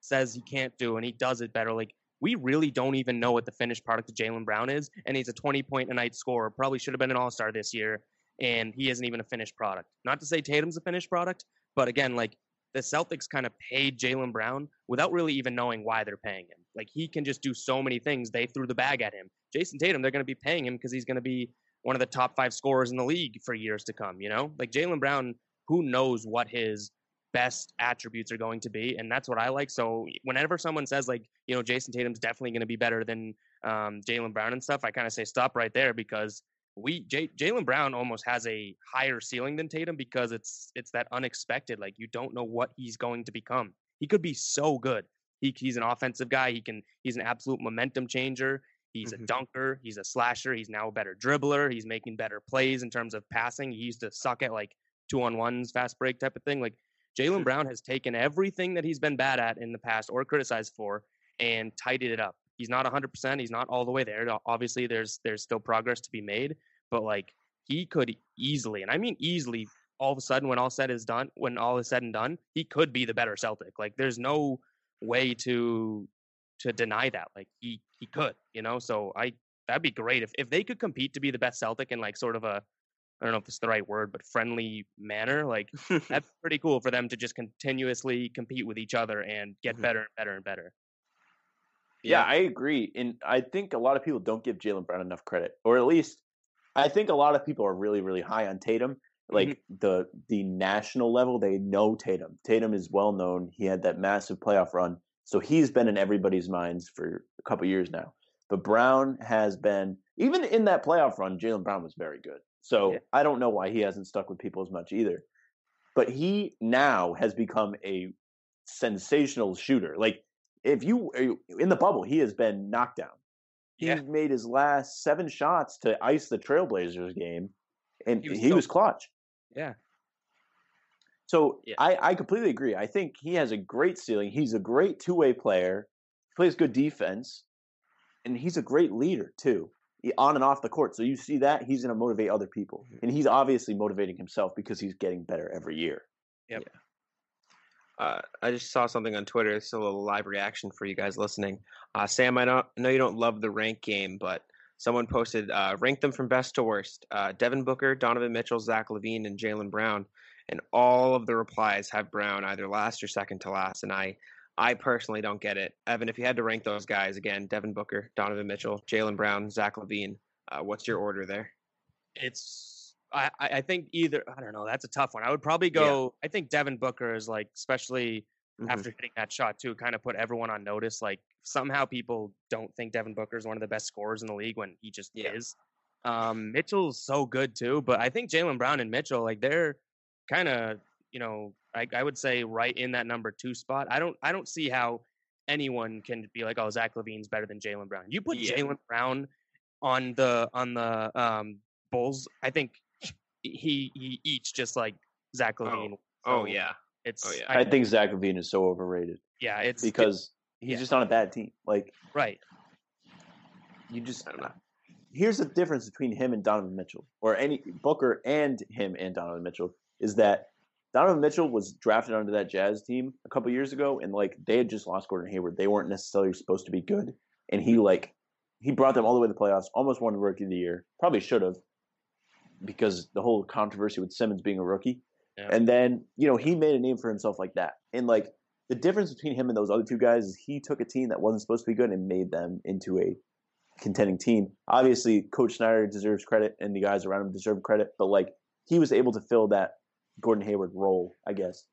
says he can't do, and he does it better. Like we really don't even know what the finished product of Jaylen Brown is, and he's a 20 point a night scorer. Probably should have been an All Star this year, and he isn't even a finished product. Not to say Tatum's a finished product, but again, like the Celtics kind of paid Jaylen Brown without really even knowing why they're paying him. Like he can just do so many things. They threw the bag at him. Jayson Tatum, they're going to be paying him because he's going to be one of the top five scorers in the league for years to come. You know, like Jaylen Brown, who knows what his best attributes are going to be, and that's what I like. So whenever someone says like, you know, Jayson Tatum's definitely going to be better than um, Jaylen Brown and stuff, I kind of say stop right there because we J- Jaylen Brown almost has a higher ceiling than Tatum because it's it's that unexpected. Like you don't know what he's going to become. He could be so good. He, he's an offensive guy. He can. He's an absolute momentum changer. He's Mhm. a dunker. He's a slasher. He's now a better dribbler. He's making better plays in terms of passing. He used to suck at like two on ones, fast break type of thing. Like Jaylen [laughs] Brown has taken everything that he's been bad at in the past or criticized for and tidied it up. He's not 100%. He's not all the way there. Obviously, there's there's still progress to be made, but like he could easily, and I mean easily, all of a sudden when all said is done, when all is said and done, he could be the better Celtic. Like there's no way to to deny that. Like he he could, you know. So I that'd be great if if they could compete to be the best Celtic in like sort of a I don't know if it's the right word, but friendly manner. Like [laughs] that's pretty cool for them to just continuously compete with each other and get Mhm. better and better and better. Yeah, I agree. And I think a lot of people don't give Jaylen Brown enough credit. Or at least I think a lot of people are really, really high on Tatum. Mm-hmm. Like the the national level, they know Tatum. Tatum is well known. He had that massive playoff run. So he's been in everybody's minds for a couple years now. But Brown has been even in that playoff run, Jaylen Brown was very good. So Yeah. I don't know why he hasn't stuck with people as much either. But he now has become a sensational shooter. Like if you uh, in the bubble, he has been knocked down. He Yeah. made his last seven shots to ice the Trailblazers game, and He he was was, clutch. Yeah. So Yeah. I, I completely agree. I think he has a great ceiling. He's a great two way player. Plays good defense, and he's a great leader too, he- on and off the court. So you see that he's going to motivate other people, Mhm. and he's obviously motivating himself because he's getting better every year. Uh, I just saw something on Twitter. It's a little live reaction for you guys listening. Uh, Sam, I don't I know you don't love the rank game, but someone posted uh, rank them from best to worst. Uh, Devin Booker, Donovan Mitchell, Zach LaVine, and Jaylen Brown. And all of the replies have Brown either last or second to last. And I, I personally don't get it. Evan, if you had to rank those guys again, Devin Booker, Donovan Mitchell, Jaylen Brown, Zach LaVine, uh, what's your order there? It's I, I think either I don't know, that's a tough one. I would probably Yeah. go I think Devin Booker is like especially Mhm. after hitting that shot too, kind of put everyone on notice. Like somehow people don't think Devin Booker is one of the best scorers in the league when he just Yeah. is. Um, Mitchell's so good too, but I think Jaylen Brown and Mitchell, like they're kind of, you know, I, I would say right in that number two spot. I don't, I don't see how anyone can be like, oh, Zach LaVine's better than Jaylen Brown. You put Yeah. Jaylen Brown on the on the um, Bulls, I think he he eats just like Zach Oh. LaVine. Oh So yeah, it's Oh, yeah. I, think Zach LaVine is so overrated yeah, it's because he's yeah. just on a bad team. Like right. you just I don't know. here's the difference between him and Donovan Mitchell, or any Booker and him and Donovan Mitchell, is that Donovan Mitchell was drafted onto that Jazz team a couple years ago, and like they had just lost Gordon Hayward. They weren't necessarily supposed to be good, and he like he brought them all the way to the playoffs, almost won the Rookie of the Year. Probably should have, because the whole controversy with Simmons being a rookie. Yeah. And then you know he made a name for himself like that. And like the difference between him and those other two guys is he took a team that wasn't supposed to be good and made them into a contending team. Obviously, Coach Snyder deserves credit, and the guys around him deserve credit. But like he was able to fill that Gordon Hayward role, I guess.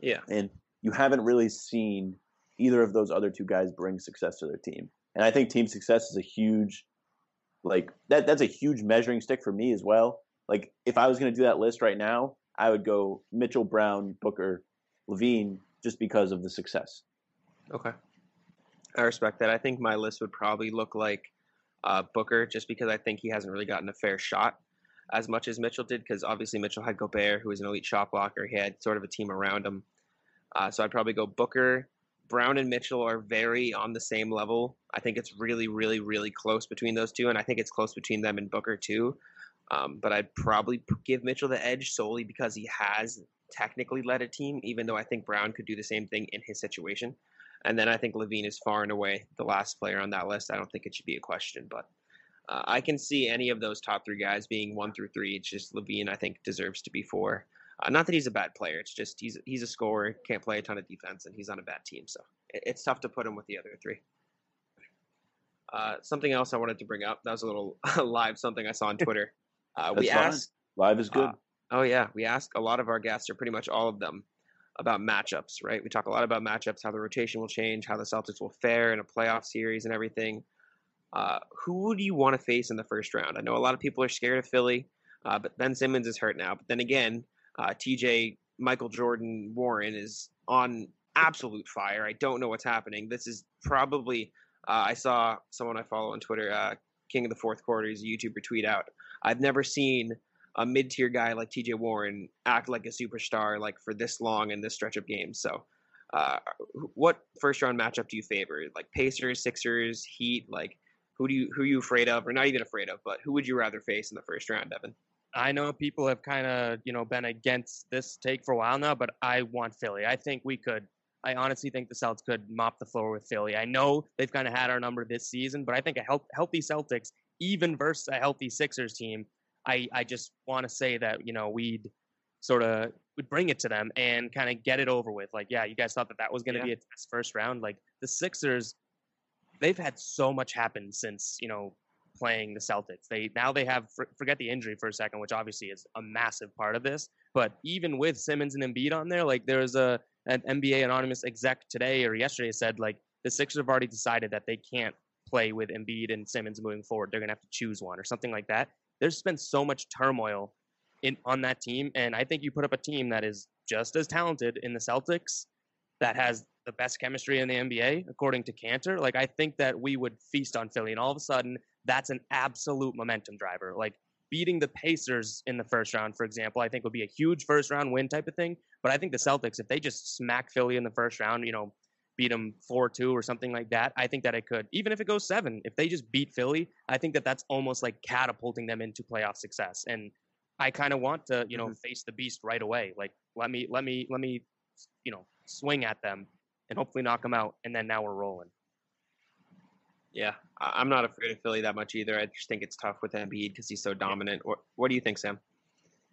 Yeah. And you haven't really seen either of those other two guys bring success to their team. And I think team success is a huge, like that. That's a huge measuring stick for me as well. Like if I was going to do that list right now, I would go Mitchell, Brown, Booker, LaVine, just because of the success. Okay. I respect that. I think my list would probably look like uh, Booker, just because I think he hasn't really gotten a fair shot as much as Mitchell did. Because obviously Mitchell had Gobert, who was an elite shot blocker. He had sort of a team around him. Uh, so I'd probably go Booker. Brown and Mitchell are very on the same level. I think it's really, really, really close between those two, and I think it's close between them and Booker too. Um, but I'd probably give Mitchell the edge solely because he has technically led a team, even though I think Brown could do the same thing in his situation. And then I think LaVine is far and away the last player on that list. I don't think it should be a question, but uh, I can see any of those top three guys being one through three. It's just LaVine, I think, deserves to be four. Uh, not that he's a bad player. It's just he's he's a scorer, can't play a ton of defense, and he's on a bad team. So it, it's tough to put him with the other three. Uh, something else I wanted to bring up. That was a little [laughs] live something I saw on [laughs] Twitter. Uh, we That's fine. Live is good. uh, oh yeah, we ask a lot of our guests, or pretty much all of them, about matchups. Right? We talk a lot about matchups, how the rotation will change, how the Celtics will fare in a playoff series, and everything. Uh, who do you want to face in the first round? I know a lot of people are scared of Philly, uh, but Ben Simmons is hurt now. But then again, uh, TJ, Michael Jordan, Warren is on absolute fire. I don't know what's happening. This is probably. Uh, I saw someone I follow on Twitter, uh, King of the Fourth Quarter, is a YouTuber tweet out. I've never seen a mid-tier guy like TJ Warren act like a superstar like for this long in this stretch of games. So, uh, what first round matchup do you favor? Like Pacers, Sixers, Heat? Like who do you who are you afraid of, or not even afraid of, but who would you rather face in the first round, Evan? I know people have kind of, you know, been against this take for a while now, but I want Philly. I think we could. I honestly think the Celtics could mop the floor with Philly. I know they've kind of had our number this season, but I think a health, healthy Celtics, even versus a healthy Sixers team, I, I just want to say that you know we'd sort of would bring it to them and kind of get it over with. Like, yeah, you guys thought that that was going to Yeah. be a test first round. Like the Sixers, they've had so much happen since you know playing the Celtics. They now they have forget the injury for a second, which obviously is a massive part of this. But even with Simmons and Embiid on there, like there was a an NBA anonymous exec today or yesterday said like the Sixers have already decided that they can't play with Embiid and Simmons moving forward. They're gonna have to choose one or something like that. There's been so much turmoil in on that team, and I think you put up a team that is just as talented in the Celtics that has the best chemistry in the NBA, according to Kanter. Like I think that we would feast on Philly, and all of a sudden, that's an absolute momentum driver. Like beating the Pacers in the first round, for example, I think would be a huge first round win type of thing. But I think the Celtics, if they just smack Philly in the first round, you know, beat them four two or something like that, I think that it could. Even if it goes seven, if they just beat Philly, I think that that's almost like catapulting them into playoff success. And I kind of want to, you know, mm-hmm. face the beast right away. Like let me, let me, let me, you know, swing at them and hopefully knock them out. And then now we're rolling. Yeah, I'm not afraid of Philly that much either. I just think it's tough with Embiid because he's so dominant. What, what do you think, Sam?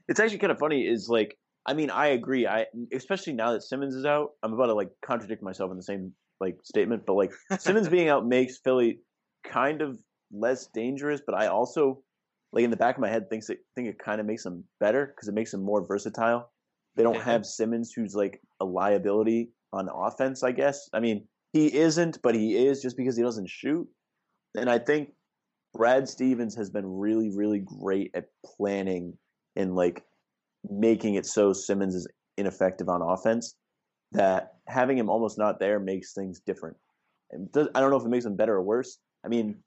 It's actually kind of funny. Is like, I mean, I agree. I especially now that Simmons is out, I'm about to like contradict myself in the same like statement. But like [laughs] Simmons being out makes Philly kind of less dangerous. But I also like in the back of my head thinks it think it kind of makes them better because it makes them more versatile. They don't have Simmons, who's like a liability on offense. I guess. I mean, he isn't, but he is just because he doesn't shoot. And I think Brad Stevens has been really, really great at planning and like making it so Simmons is ineffective on offense that having him almost not there makes things different. I don't know if it makes them better or worse. I mean,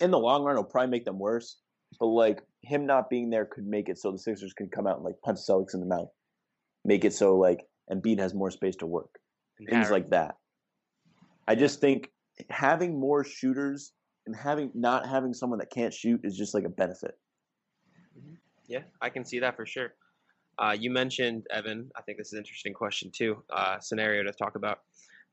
in the long run, it'll probably make them worse. But like him not being there could make it so the Sixers can come out and like punch Celtics in the mouth, make it so like Embiid has more space to work, things Harry- like that. I just think having more shooters and having not having someone that can't shoot is just like a benefit. Yeah, I can see that for sure. Uh, you mentioned Evan. I think this is an interesting question too. Uh, scenario to talk about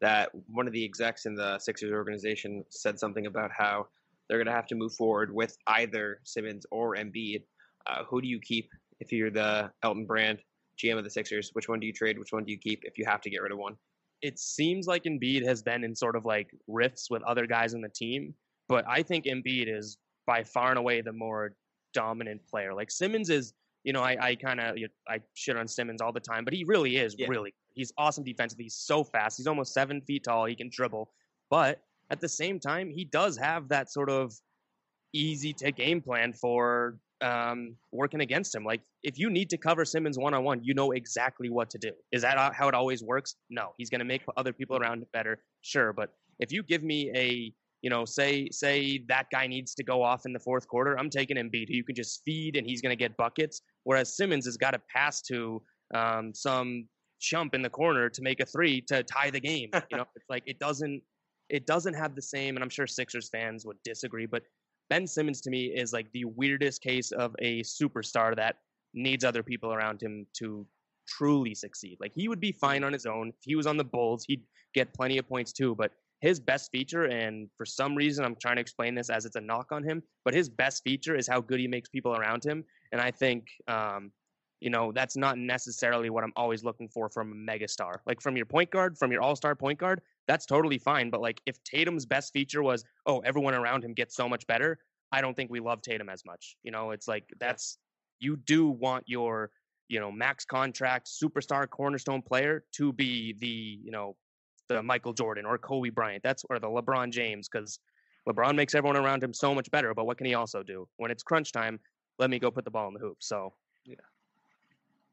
that one of the execs in the Sixers organization said something about how they're going to have to move forward with either Simmons or Embiid. Uh, who do you keep if you're the Elton Brand GM of the Sixers? Which one do you trade? Which one do you keep if you have to get rid of one? It seems like Embiid has been in sort of like rifts with other guys in the team, but I think Embiid is by far and away the more dominant player. Like Simmons is, you know, I, I kind of I shit on Simmons all the time, but he really is Yeah. really he's awesome defensively. He's so fast. He's almost seven feet tall. He can dribble, but at the same time, he does have that sort of easy to game plan for um, working against him. Like if you need to cover Simmons one on one, you know exactly what to do. Is that how it always works? No, he's going to make other people around better, sure. But if you give me a you know, say say that guy needs to go off in the fourth quarter, I'm taking Embiid, who you can just feed and he's going to get buckets. Whereas Simmons has got to pass to um, some chump in the corner to make a three to tie the game. You know, [laughs] it's like it doesn't it doesn't have the same. And I'm sure Sixers fans would disagree, but Ben Simmons to me is like the weirdest case of a superstar that needs other people around him to truly succeed. Like he would be fine on his own. If he was on the Bulls, he'd get plenty of points too. But his best feature, and for some reason I'm trying to explain this as it's a knock on him, but his best feature is how good he makes people around him. And I think um, you know, that's not necessarily what I'm always looking for from a megastar. Like from your point guard, from your all-star point guard, that's totally fine. But like if Tatum's best feature was, oh, everyone around him gets so much better, I don't think we love Tatum as much. You know, it's like that's you do want your, you know, max contract superstar cornerstone player to be the, you know, the Michael Jordan or Kobe Bryant. That's or the LeBron James because LeBron makes everyone around him so much better. But what can he also do? When it's crunch time, let me go put the ball in the hoop. So yeah.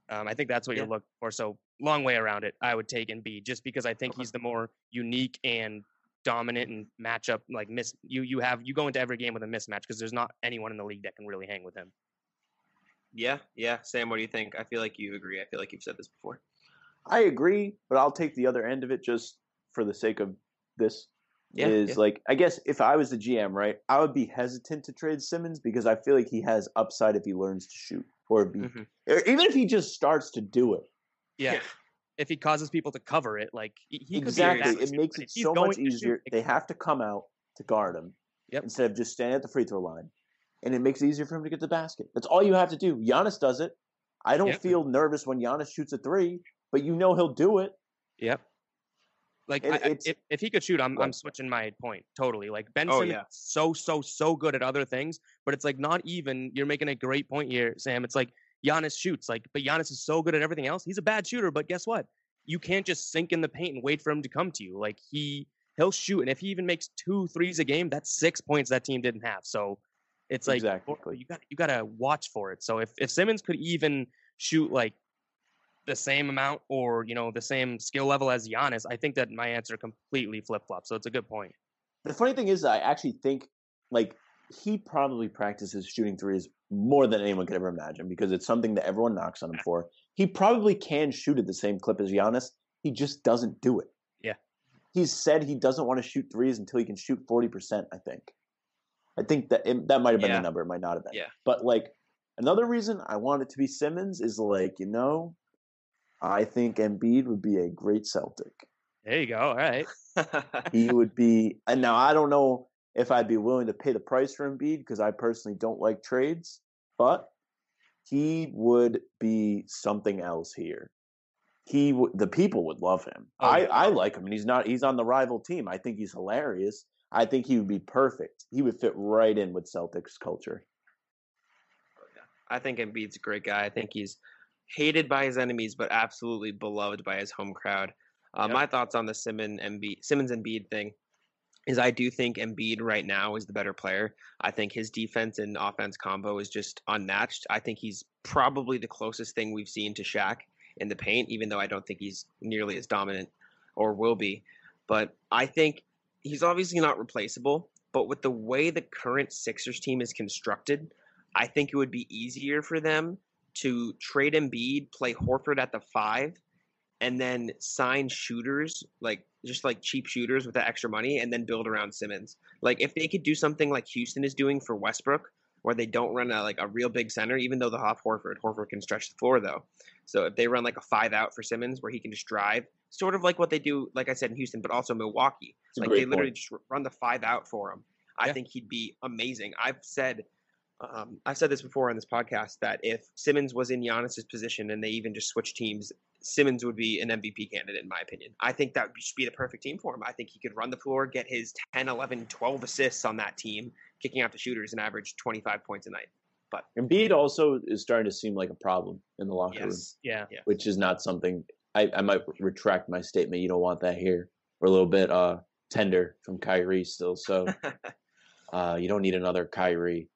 um, I think that's what Yeah. you're looking for. So long way around it. I would take Embiid just because I think Okay. he's the more unique and dominant and matchup like miss. You you have you go into every game with a mismatch because there's not anyone in the league that can really hang with him. Yeah, yeah. Sam, what do you think? I feel like you agree. I feel like you've said this before. I agree, but I'll take the other end of it just for the sake of this. Yeah, is yeah. like I guess if I was the GM, right, I would be hesitant to trade Simmons because I feel like he has upside if he learns to shoot, or, be, Mhm. or even if he just starts to do it. Yeah. If he causes people to cover it, like he, he could be exactly, it makes it so much to shoot, easier. They have to come out to guard him Yep. instead of just standing at the free throw line, and it makes it easier for him to get the basket. That's all you have to do. Giannis does it. I don't Yep. feel nervous when Giannis shoots a three, but you know he'll do it. Yep. Like I, if if he could shoot, I'm I'm switching my point totally. Like Ben Oh, yeah. so so so good at other things, but it's like not even. You're making a great point here, Sam. It's like Giannis shoots, like, but Giannis is so good at everything else. He's a bad shooter, but guess what? You can't just sink in the paint and wait for him to come to you. Like he he'll shoot, and if he even makes two threes a game, that's six points that team didn't have. So it's like Exactly. you got you got to watch for it. So if if Simmons could even shoot like the same amount or you know the same skill level as Giannis, I think that my answer completely flip flops. So it's a good point. The funny thing is, I actually think like he probably practices shooting threes more than anyone could ever imagine because it's something that everyone knocks on him for. He probably can shoot at the same clip as Giannis. He just doesn't do it. Yeah. He's said he doesn't want to shoot threes until he can shoot forty percent. I think. I think that it, that might have been Yeah. the number. It might not have been. Yeah. But like another reason I want it to be Simmons is like you know, I think Embiid would be a great Celtic There you go. All right. [laughs] he would be and now I don't know if I'd be willing to pay the price for Embiid because I personally don't like trades, but he would be something else here. He w- the people would love him. Oh, I yeah. I like him and he's not he's on the rival team. I think he's hilarious. I think he would be perfect. He would fit right in with Celtics culture. I think Embiid's a great guy. I think he's hated by his enemies, but absolutely beloved by his home crowd. Uh, Yep. My thoughts on the Simmons Embiid, Simmons Embiid thing is I do think Embiid right now is the better player. I think his defense and offense combo is just unmatched. I think he's probably the closest thing we've seen to Shaq in the paint, even though I don't think he's nearly as dominant or will be. But I think he's obviously not replaceable. But with the way the current Sixers team is constructed, I think it would be easier for them to trade Embiid, play Horford at the five, and then sign shooters like just like cheap shooters with that extra money, and then build around Simmons. Like if they could do something like Houston is doing for Westbrook, where they don't run a like a real big center, even though they'll have Horford. Horford can stretch the floor though. So if they run like a five out for Simmons, where he can just drive, sort of like what they do, like I said in Houston, but also Milwaukee. It's Like they literally point. just run the five out for him. I Yeah. think he'd be amazing. I've said, um, I've said this before on this podcast that if Simmons was in Giannis's position and they even just switched teams, Simmons would be an MVP candidate in my opinion. I think that would should be the perfect team for him. I think he could run the floor, get his 10, 11, 12 assists on that team, kicking out the shooters and average 25 points a night. But Embiid also is starting to seem like a problem in the locker room, Yeah. Yeah. which is not something I, I might retract my statement. You don't want that here. We're a little bit uh tender from Kyrie still, so [laughs] uh you don't need another Kyrie.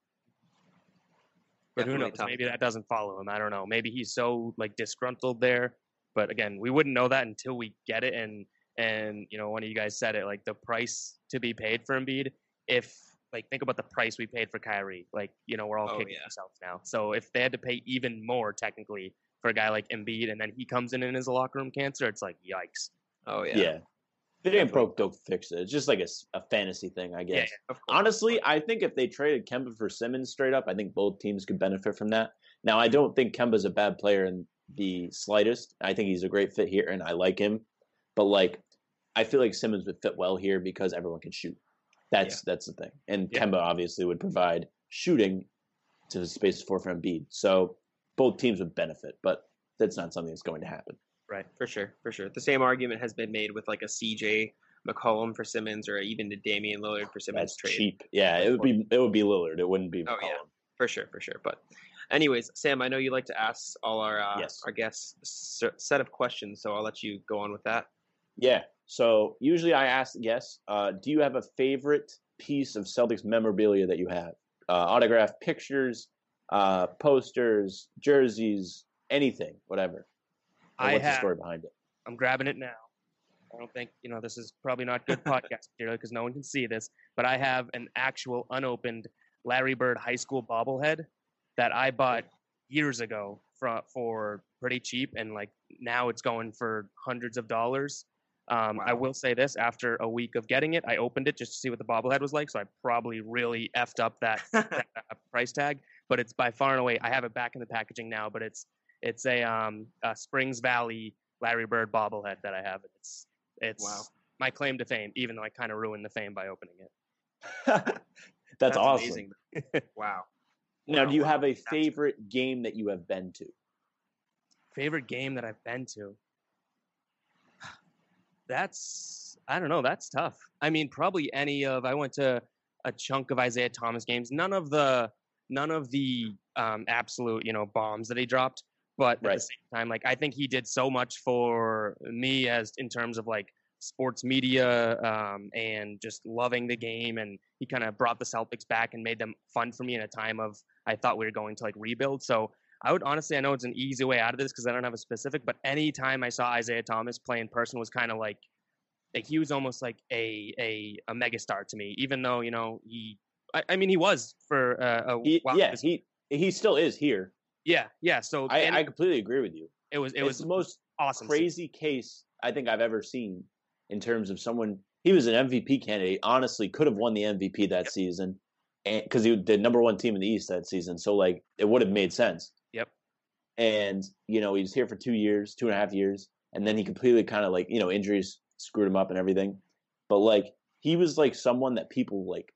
But who knows? tough. Maybe that doesn't follow him. I don't know. Maybe he's so like disgruntled there. But again, we wouldn't know that until we get it. And and you know, one of you guys said it, like the price to be paid for Embiid. If like think about the price we paid for Kyrie. Like you know, we're all Oh, kicking yeah. ourselves now. So if they had to pay even more technically for a guy like Embiid, and then he comes in and is a locker room cancer, it's like yikes. Oh Yeah. yeah. Ain't Definitely. broke, don't fix it. It's just like a fantasy thing, I guess. Yeah. Honestly, I think if they traded Kemba for Simmons straight up, I think both teams could benefit from that. Now, I don't think Kemba's a bad player in the slightest. I think he's a great fit here, and I like him. But like, I feel like Simmons would fit well here because everyone can shoot. That's that's the thing, and Yeah. Kemba obviously would provide shooting to the space for for Embiid. So both teams would benefit, but that's not something that's going to happen. Right, for sure, for sure. The same argument has been made with like a CJ McCollum for Simmons, or even a Damian Lillard for Simmons That's trade. cheap. Yeah, it would be it would be Lillard. It wouldn't be Oh, McCollum. yeah. For sure, for sure. But, anyways, Sam, I know you like to ask all our uh, Yes. our guests a set of questions, so I'll let you go on with that. Yeah. So usually I ask guests, uh, do you have a favorite piece of Celtics memorabilia that you have? Uh, autographed pictures, uh, posters, jerseys, anything, whatever. I what's the have. story behind it? I'm grabbing it now. I don't think you know this is probably not good podcast [laughs] material because no one can see this, but I have an actual unopened Larry Bird high school bobblehead that I bought years ago for for pretty cheap, and like now it's going for hundreds of dollars. Um, I will say this: after a week of getting it, I opened it just to see what the bobblehead was like. So I probably really effed up that, [laughs] that uh, price tag, but it's by far and away. I have it back in the packaging now, but it's it's a um a Springs Valley Larry Bird bobblehead that I have. It's it's Wow. my claim to fame, even though I kind of ruined the fame by opening it. [laughs] That's, awesome. amazing. [laughs] wow. Now, Wow, do you have a favorite game that you have been to? Favorite game that I've been to? That's I don't know. That's tough. I mean, probably any of. I went to a chunk of Isaiah Thomas games. None of the none of the um, absolute you know bombs that he dropped. But at the same time, like I think he did so much for me as in terms of like sports media um, and just loving the game. And he kind of brought the Celtics back and made them fun for me in a time of I thought we were going to like rebuild. So I would honestly, I know it's an easy way out of this because I don't have a specific, but anytime I saw Isaiah Thomas play in person was kind of like, like he was almost like a a a megastar to me. Even though you know he, I, I mean he was for uh, a He, while. yeah, he he still is here. Yeah, yeah. So I, I completely agree with you. it was it It was the most awesome. crazy case I think I've ever seen in terms of someone. He was an MVP candidate. Honestly, could have won the MVP that Yep. season, and because he was the number one team in the East that season, so like it would have made sense. Yep. And you know he was here for two years, two and a half years, and then he completely kind of like you know injuries screwed him up and everything. But like he was like someone that people like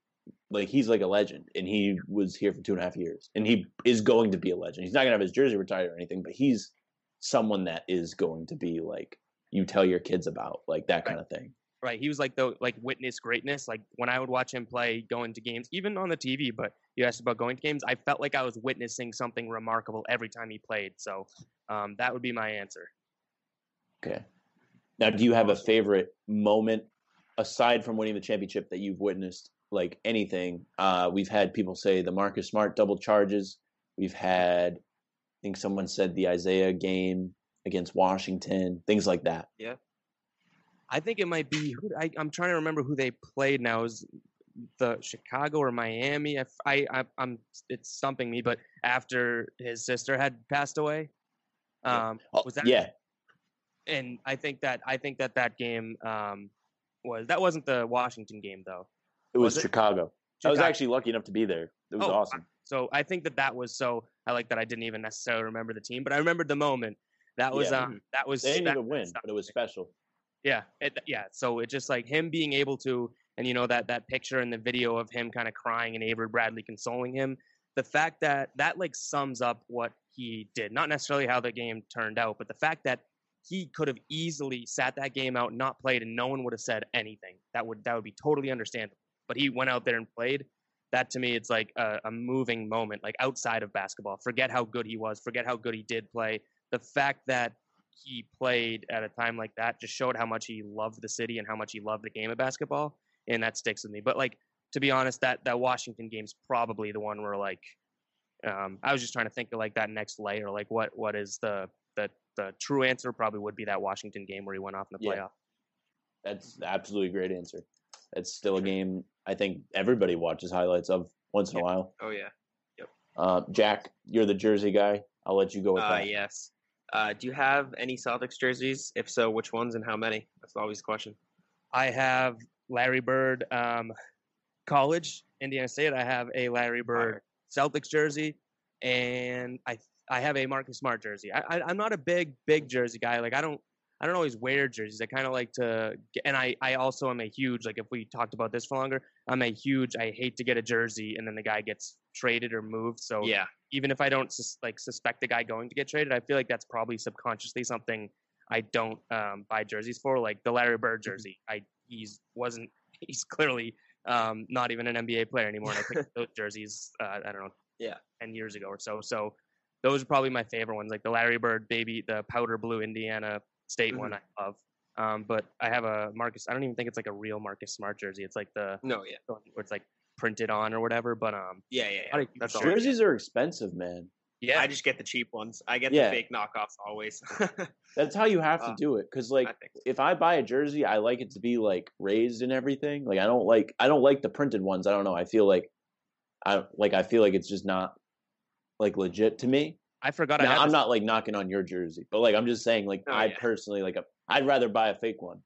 like he's like a legend and he was here for two and a half years and he is going to be a legend. He's not going to have his jersey retired or anything but he's someone that is going to be like you tell your kids about like that kind of thing. Right he was like the like witness greatness. Like when i would watch him play going to games even on the tv but you asked about going to games i felt like i was witnessing something remarkable every time he played so um, that would be my answer. Okay. Now do you have a favorite moment aside from winning the championship that you've witnessed like anything. Uh we've had people say the marcus smart double charges. We've had i think someone said the isaiah game against washington things like that. Yeah. i think it might be who I, i'm trying to remember who they played now. Is the chicago or miami? I, I, i'm it's stumping me but after his sister had passed away um Oh, was that yeah. And I think that I think that that game um, was that wasn't the Washington game though. It was, Was it? chicago i was actually lucky enough to be there it was Oh, awesome So I think that that was so. I like that I didn't even necessarily remember the team, but I remembered the moment. That was Yeah. um, that was They didn't that even win, but it was special. Yeah, it, yeah. So it just like him being able to and you know that that picture and the video of him kind of crying and Avery Bradley consoling him. The fact that that like sums up what he did, not necessarily how the game turned out, but the fact that he could have easily sat that game out, not played, and no one would have said anything. That would that would be totally understandable. But he went out there and played. That to me, it's like a, a moving moment, like outside of basketball. Forget how good he was. Forget how good he did play. The fact that he played at a time like that just showed how much he loved the city and how much he loved the game of basketball, and that sticks with me. But like to be honest, that that Washington game's probably the one where like um, I was just trying to think of like that next layer, like what what is the the the true answer probably would be that Washington game where he went off in the Yeah. playoff. That's absolutely a great answer. It's still a game I think everybody watches highlights of once in a while. Oh yeah. Uh, Jack, you're the Jersey guy. I'll let you go with Uh, that. yes. Uh, do you have any Celtics jerseys? If so, which ones and how many? That's always the question. I have Larry Bird, um, college, Indiana State. I have a Larry Bird Celtics jersey, and I I have a Marcus Smart jersey. I, I I'm not a big big jersey guy. Like I don't I don't always wear jerseys. I kind of like to, get, and I I also am a huge like if we talked about this for longer, I'm a huge. I hate to get a jersey and then the guy gets traded or moved. So Yeah. even if I don't sus- like suspect the guy going to get traded, I feel like that's probably subconsciously something I don't um, buy jerseys for. Like the Larry Bird Mm-hmm. jersey, I he's wasn't [laughs] he's clearly um, not even an NBA player anymore. And I picked [laughs] those jerseys, uh, I don't know, Yeah. ten years ago or so. So those are probably my favorite ones, like the Larry Bird baby, the powder blue Indiana State one I Mm-hmm. love. Um, but I have a Marcus. I don't even think it's like a real Marcus Smart jersey. It's like the No. Yeah. where it's like printed on or whatever. But um, Yeah. Yeah. Not yeah. a huge all. Jerseys are expensive, man. yeah, I just get the cheap ones. I get Yeah. the fake knockoffs always. [laughs] That's how you have to Uh, do it. Because like, I think. if I buy a jersey, I like it to be like raised and everything. Like I don't like I don't like the printed ones. I don't know. I feel like I like I feel like it's just not like legit to me. I forgot. I Now, had I'm this- not like knocking on your jersey, but like I'm just saying like Oh, I yeah. personally like I'd rather buy a fake one.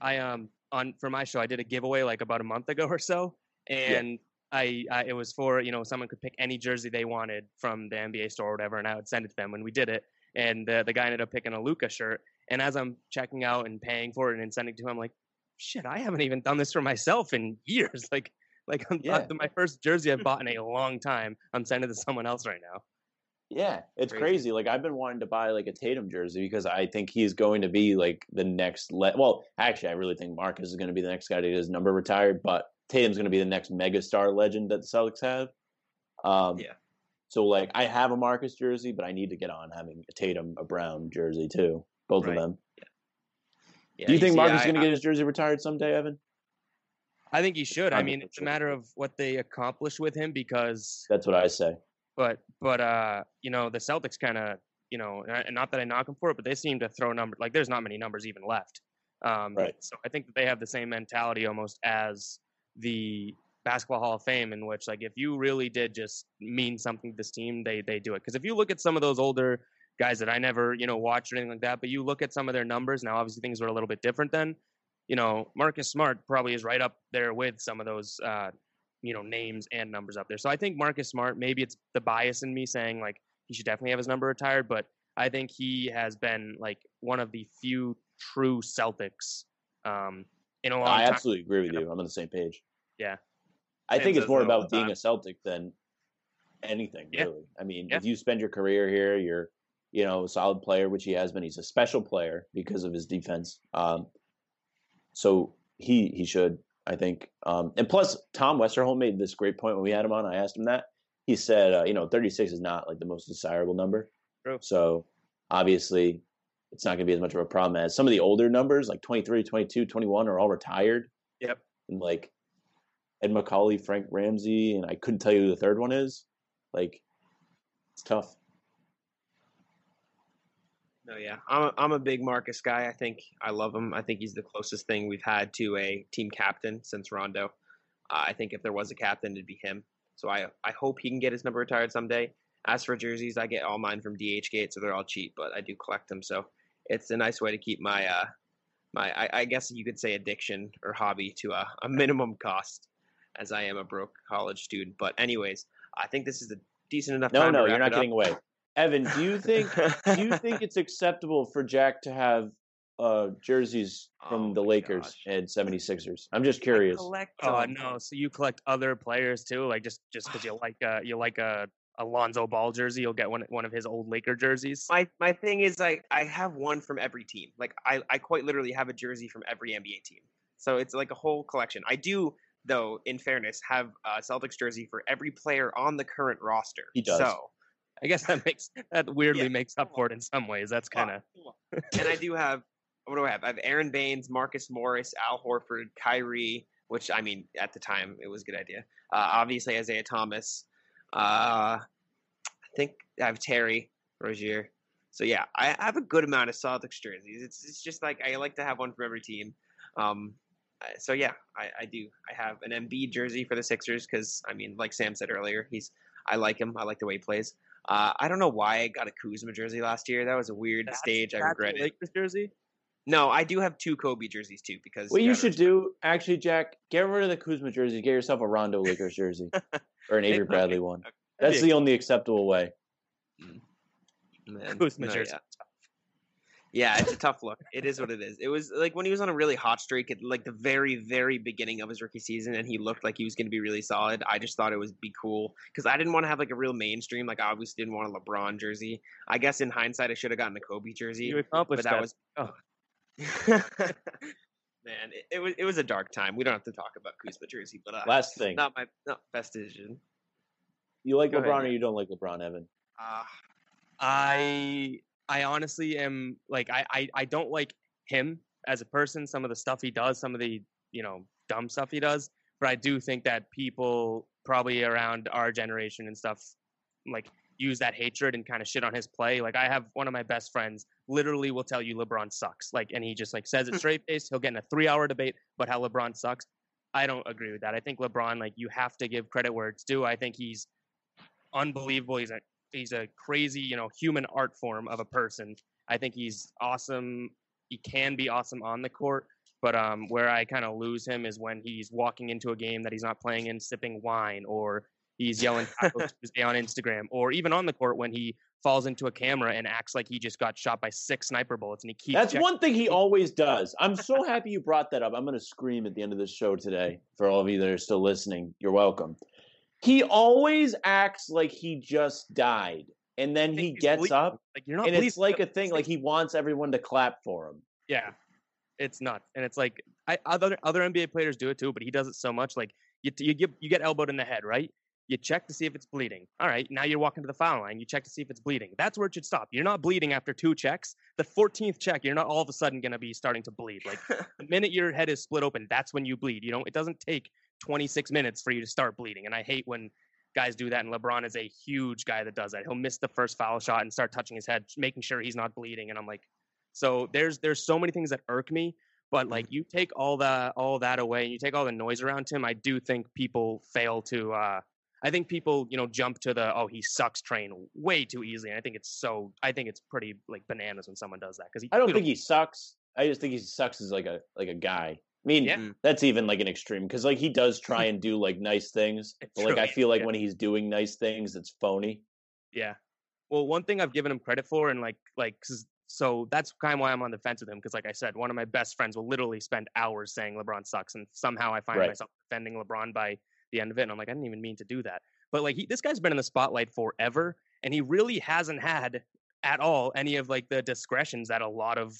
I um on for my show I did a giveaway like about a month ago or so, and I, I it was for you know someone could pick any jersey they wanted from the NBA store or whatever, and I would send it to them when we did it. And the the guy ended up picking a Luka shirt, and as I'm checking out and paying for it and sending it to him, I'm like, shit, I haven't even done this for myself in years. [laughs] Like like I'm, Yeah. [laughs] my first jersey I've bought in a long time. I'm sending it to someone else right now. Yeah, it's Crazy. crazy. Like I've been wanting to buy like a Tatum jersey because I think he's going to be like the next. Le- well, actually, I really think Marcus is going to be the next guy to get his number retired, but Tatum's going to be the next megastar legend that the Celtics have. Um, Yeah. So like, I have a Marcus jersey, but I need to get on having a Tatum, a Brown jersey too. Both Right. of them. Yeah, Do you think see, Marcus is going to get his jersey retired someday, Evan? I think he should. I mean, it's a matter of what they accomplish with him because That's what I say. But but uh you know the Celtics kind of you know and not that I knock them for it, but they seem to throw numbers like there's not many numbers even left. Um, Right. So I think that they have the same mentality almost as the basketball Hall of Fame, in which like if you really did just mean something to this team, they they do it. Because if you look at some of those older guys that I never you know watched or anything like that, but you look at some of their numbers now, obviously things were a little bit different then. You know, Marcus Smart probably is right up there with some of those uh, you know names and numbers up there. So I think Marcus Smart, maybe it's the bias in me saying like he should definitely have his number retired, but I think he has been like one of the few true Celtics um, in a long I time. absolutely agree with you. I'm on the same page. Yeah. I think it's more about being a Celtic than anything, Yeah. really. I mean, Yeah. if you spend your career here, you're, you know, a solid player, which he has been. He's a special player because of his defense. Um, so he he should, I think. Um, and plus, Tom Westerholm made this great point when we had him on. I asked him that. He said, uh, you know, 36 is not like the most desirable number. True. So obviously, it's not going to be as much of a problem as some of the older numbers, like 23, 22, 21, are all retired. Yep. And like Ed Macauley, Frank Ramsey, and I couldn't tell you who the third one is. Like, it's tough. No, yeah, I'm a, I'm a big Marcus guy. I think I love him. I think he's the closest thing we've had to a team captain since Rondo. Uh, I think if there was a captain, it'd be him. So I I hope he can get his number retired someday. As for jerseys, I get all mine from DHgate, so they're all cheap, but I do collect them. So it's a nice way to keep my uh my I, I guess you could say addiction or hobby to a, a [laughs] minimum cost, as I am a broke college student. But anyways, I think this is a decent enough. No, no, you're not getting away. Evan, do you think do you think [laughs] it's acceptable for Jack to have uh, jerseys from Oh the Lakers gosh. and 76ers? I'm just I curious. collect Oh no! So you collect other players too, like just just because you [sighs] like uh you like a Alonzo Ball jersey, you'll get one one of his old Laker jerseys. My my thing is I I have one from every team. Like I I quite literally have a jersey from every NBA team. So it's like a whole collection. I do though, in fairness, have a Celtics jersey for every player on the current roster. He does. So I guess that makes that weirdly Yeah, makes up for it in some ways. That's kind of and I do have what do I have? I have Aron Baynes, Marcus Morris, Al Horford, Kyrie, which I mean at the time it was a good idea. Uh, obviously Isaiah Thomas. Uh, I think I have Terry Rozier. So yeah, I have a good amount of Celtics jerseys. It's it's just like I like to have one from every team. Um, so yeah, I, I do. I have an Embiid jersey for the Sixers because I mean, like Sam said earlier, he's I like him. I like the way he plays. Uh, I don't know why I got a Kuzma jersey last year. That was a weird That's- stage. I that's a regret it. Lakers jersey. No, I do have two Kobe jerseys too because What you should respect- do, actually, Jack, get rid of the Kuzma jersey. Get yourself a Rondo Lakers jersey [laughs] or an Avery. Bradley one. That's the only acceptable way. [laughs] Man, Kuzma no, jersey. yeah. Yeah, it's a tough look. It is what it is. It was like when he was on a really hot streak at like the very, very beginning of his rookie season, and he looked like he was going to be really solid. I just thought it would be cool because I didn't want to have like a real mainstream. Like I obviously didn't want a LeBron jersey. I guess in hindsight, I should have gotten a Kobe jersey. You accomplished but that that. was Oh. [laughs] man, it, it was it was a dark time. We don't have to talk about Kuzma jersey, but uh, Last thing, not my not best decision. you like go ahead, LeBron or you don't like LeBron, Evan? Uh, I I honestly am like I, I I don't like him as a person. Some of the stuff he does, some of the you know dumb stuff he does. But I do think that people probably around our generation and stuff like use that hatred and kind of shit on his play. Like I have one of my best friends literally will tell you LeBron sucks. Like and he just like says it hmm. straight faced. He'll get in a three hour debate about how LeBron sucks. I don't agree with that. I think LeBron, like you have to give credit where it's due. I think he's unbelievable. He's a he's a crazy, you know, human art form of a person. I think he's awesome. He can be awesome on the court, but um, where I kind of lose him is when he's walking into a game that he's not playing in, sipping wine, or he's yelling [laughs] Taco Tuesday on Instagram, or even on the court when he falls into a camera and acts like he just got shot by six sniper bullets and he keeps. That's checking- one thing he always does. I'm so happy you brought that up. I'm going to scream at the end of this show today for all of you that are still listening. You're welcome. He always acts like he just died, and then he he's gets bleeding. up, Like you're not. and it's bleeding, like a thing, like he wants everyone to clap for him. Yeah, it's nuts, and it's like I, other other NBA players do it too, but he does it so much. Like you you get you get elbowed in the head, right? You check to see if it's bleeding. All right, now you're walking to the foul line. You check to see if it's bleeding. That's where it should stop. You're not bleeding after two checks. The 14th check, you're not all of a sudden going to be starting to bleed. Like the minute your head is split open, that's when you bleed. You know, it doesn't take 26 minutes for you to start bleeding. And I hate when guys do that. And LeBron is a huge guy that does that. He'll miss the first foul shot and start touching his head, making sure he's not bleeding. And I'm like, so there's there's so many things that irk me. But like you take all that all that away and you take all the noise around him, I do think people fail to. uh I think people, you know, jump to the "oh he sucks" train way too easily. And I think it's so. I think it's pretty like bananas when someone does that because he. I don't think he sucks. I just think he sucks as like a like a guy. I mean, Yeah. Mm. that's even like an extreme because like he does try and do like nice things, It [laughs] but like I feel like yeah. when he's doing nice things, it's phony. Yeah. Well, one thing I've given him credit for, and like, like so that's kind of why I'm on the fence with him. Because, like I said, one of my best friends will literally spend hours saying LeBron sucks, and somehow I find Right. myself defending LeBron by the end of it, and I'm like, I didn't even mean to do that. But like, he, this guy's been in the spotlight forever, and he really hasn't had at all any of like the discretions that a lot of,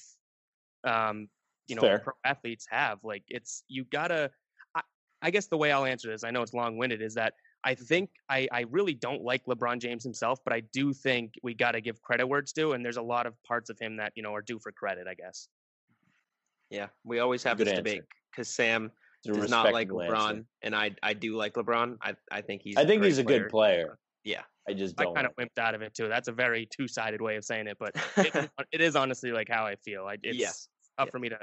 um, you know, Fair. pro athletes have. Like, it's you gotta. I, I guess the way I'll answer this, I know it's long winded, is that I mm-hmm. think I, I really don't like LeBron James himself, but I do think we got to give credit where it's due, and there's a lot of parts of him that you know are due for credit. I guess. yeah, we always have Good this answer. debate because Sam It's does not like LeBron, answer. and I I do like LeBron. I I think he's. I think great he's a good player. Yeah. I just I don't. kind of like wimped out of it too. That's a very two-sided way of saying it, but it, is- [laughs] it is honestly like how I feel. I, it's Yeah. tough Yeah. for me to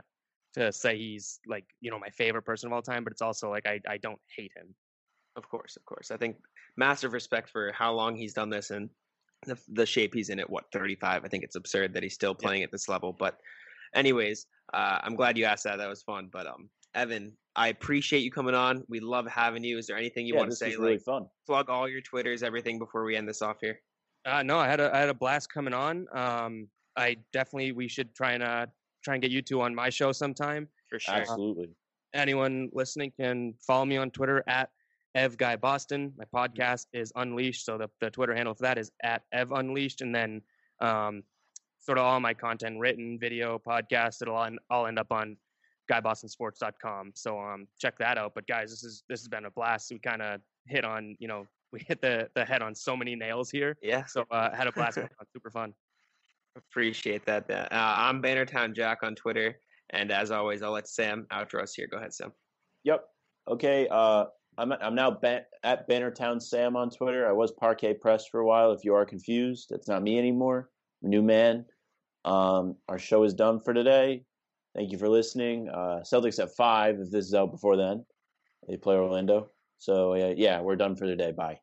to say he's like you know my favorite person of all time, but it's also like I I don't hate him. Of course, of course. I think massive respect for how long he's done this and the, the shape he's in at what 35. I think it's absurd that he's still Yeah. playing at this level. But, anyways, uh, I'm glad you asked that. That was fun. But um, Evan, I appreciate you coming on. We love having you. Is there anything you yeah, want to say? was really like fun. plug all your Twitters, everything before we end this off here. Uh, no, I had a I had a blast coming on. Um, I definitely we should try and uh, try and get you two on my show sometime. for sure. Absolutely. Anyone listening can follow me on Twitter at Ev Guy Boston. My podcast is Unleashed, so the, the Twitter handle for that is at Ev Unleashed, and then um, sort of all my content, written, video, podcast, it'll all, all end up on GuyBostonSports.com. So um, check that out. But guys, this is this has been a blast. We kind of hit on you know we hit the the head on so many nails here. Yeah, So uh, had a blast. [laughs] Super fun. Appreciate that. Uh, I'm Bannertown Jack on Twitter, and as always, I'll let Sam outro us here. Go ahead, Sam. Yep. Okay. Uh, I'm I'm now ban- at Bannertown Sam on Twitter. I was Parquet Press for a while. If you are confused, that's not me anymore. I'm a new man. Um, our show is done for today. Thank you for listening. Uh, Celtics at five. If this is out before then, they play Orlando. So uh, yeah, we're done for today. Bye.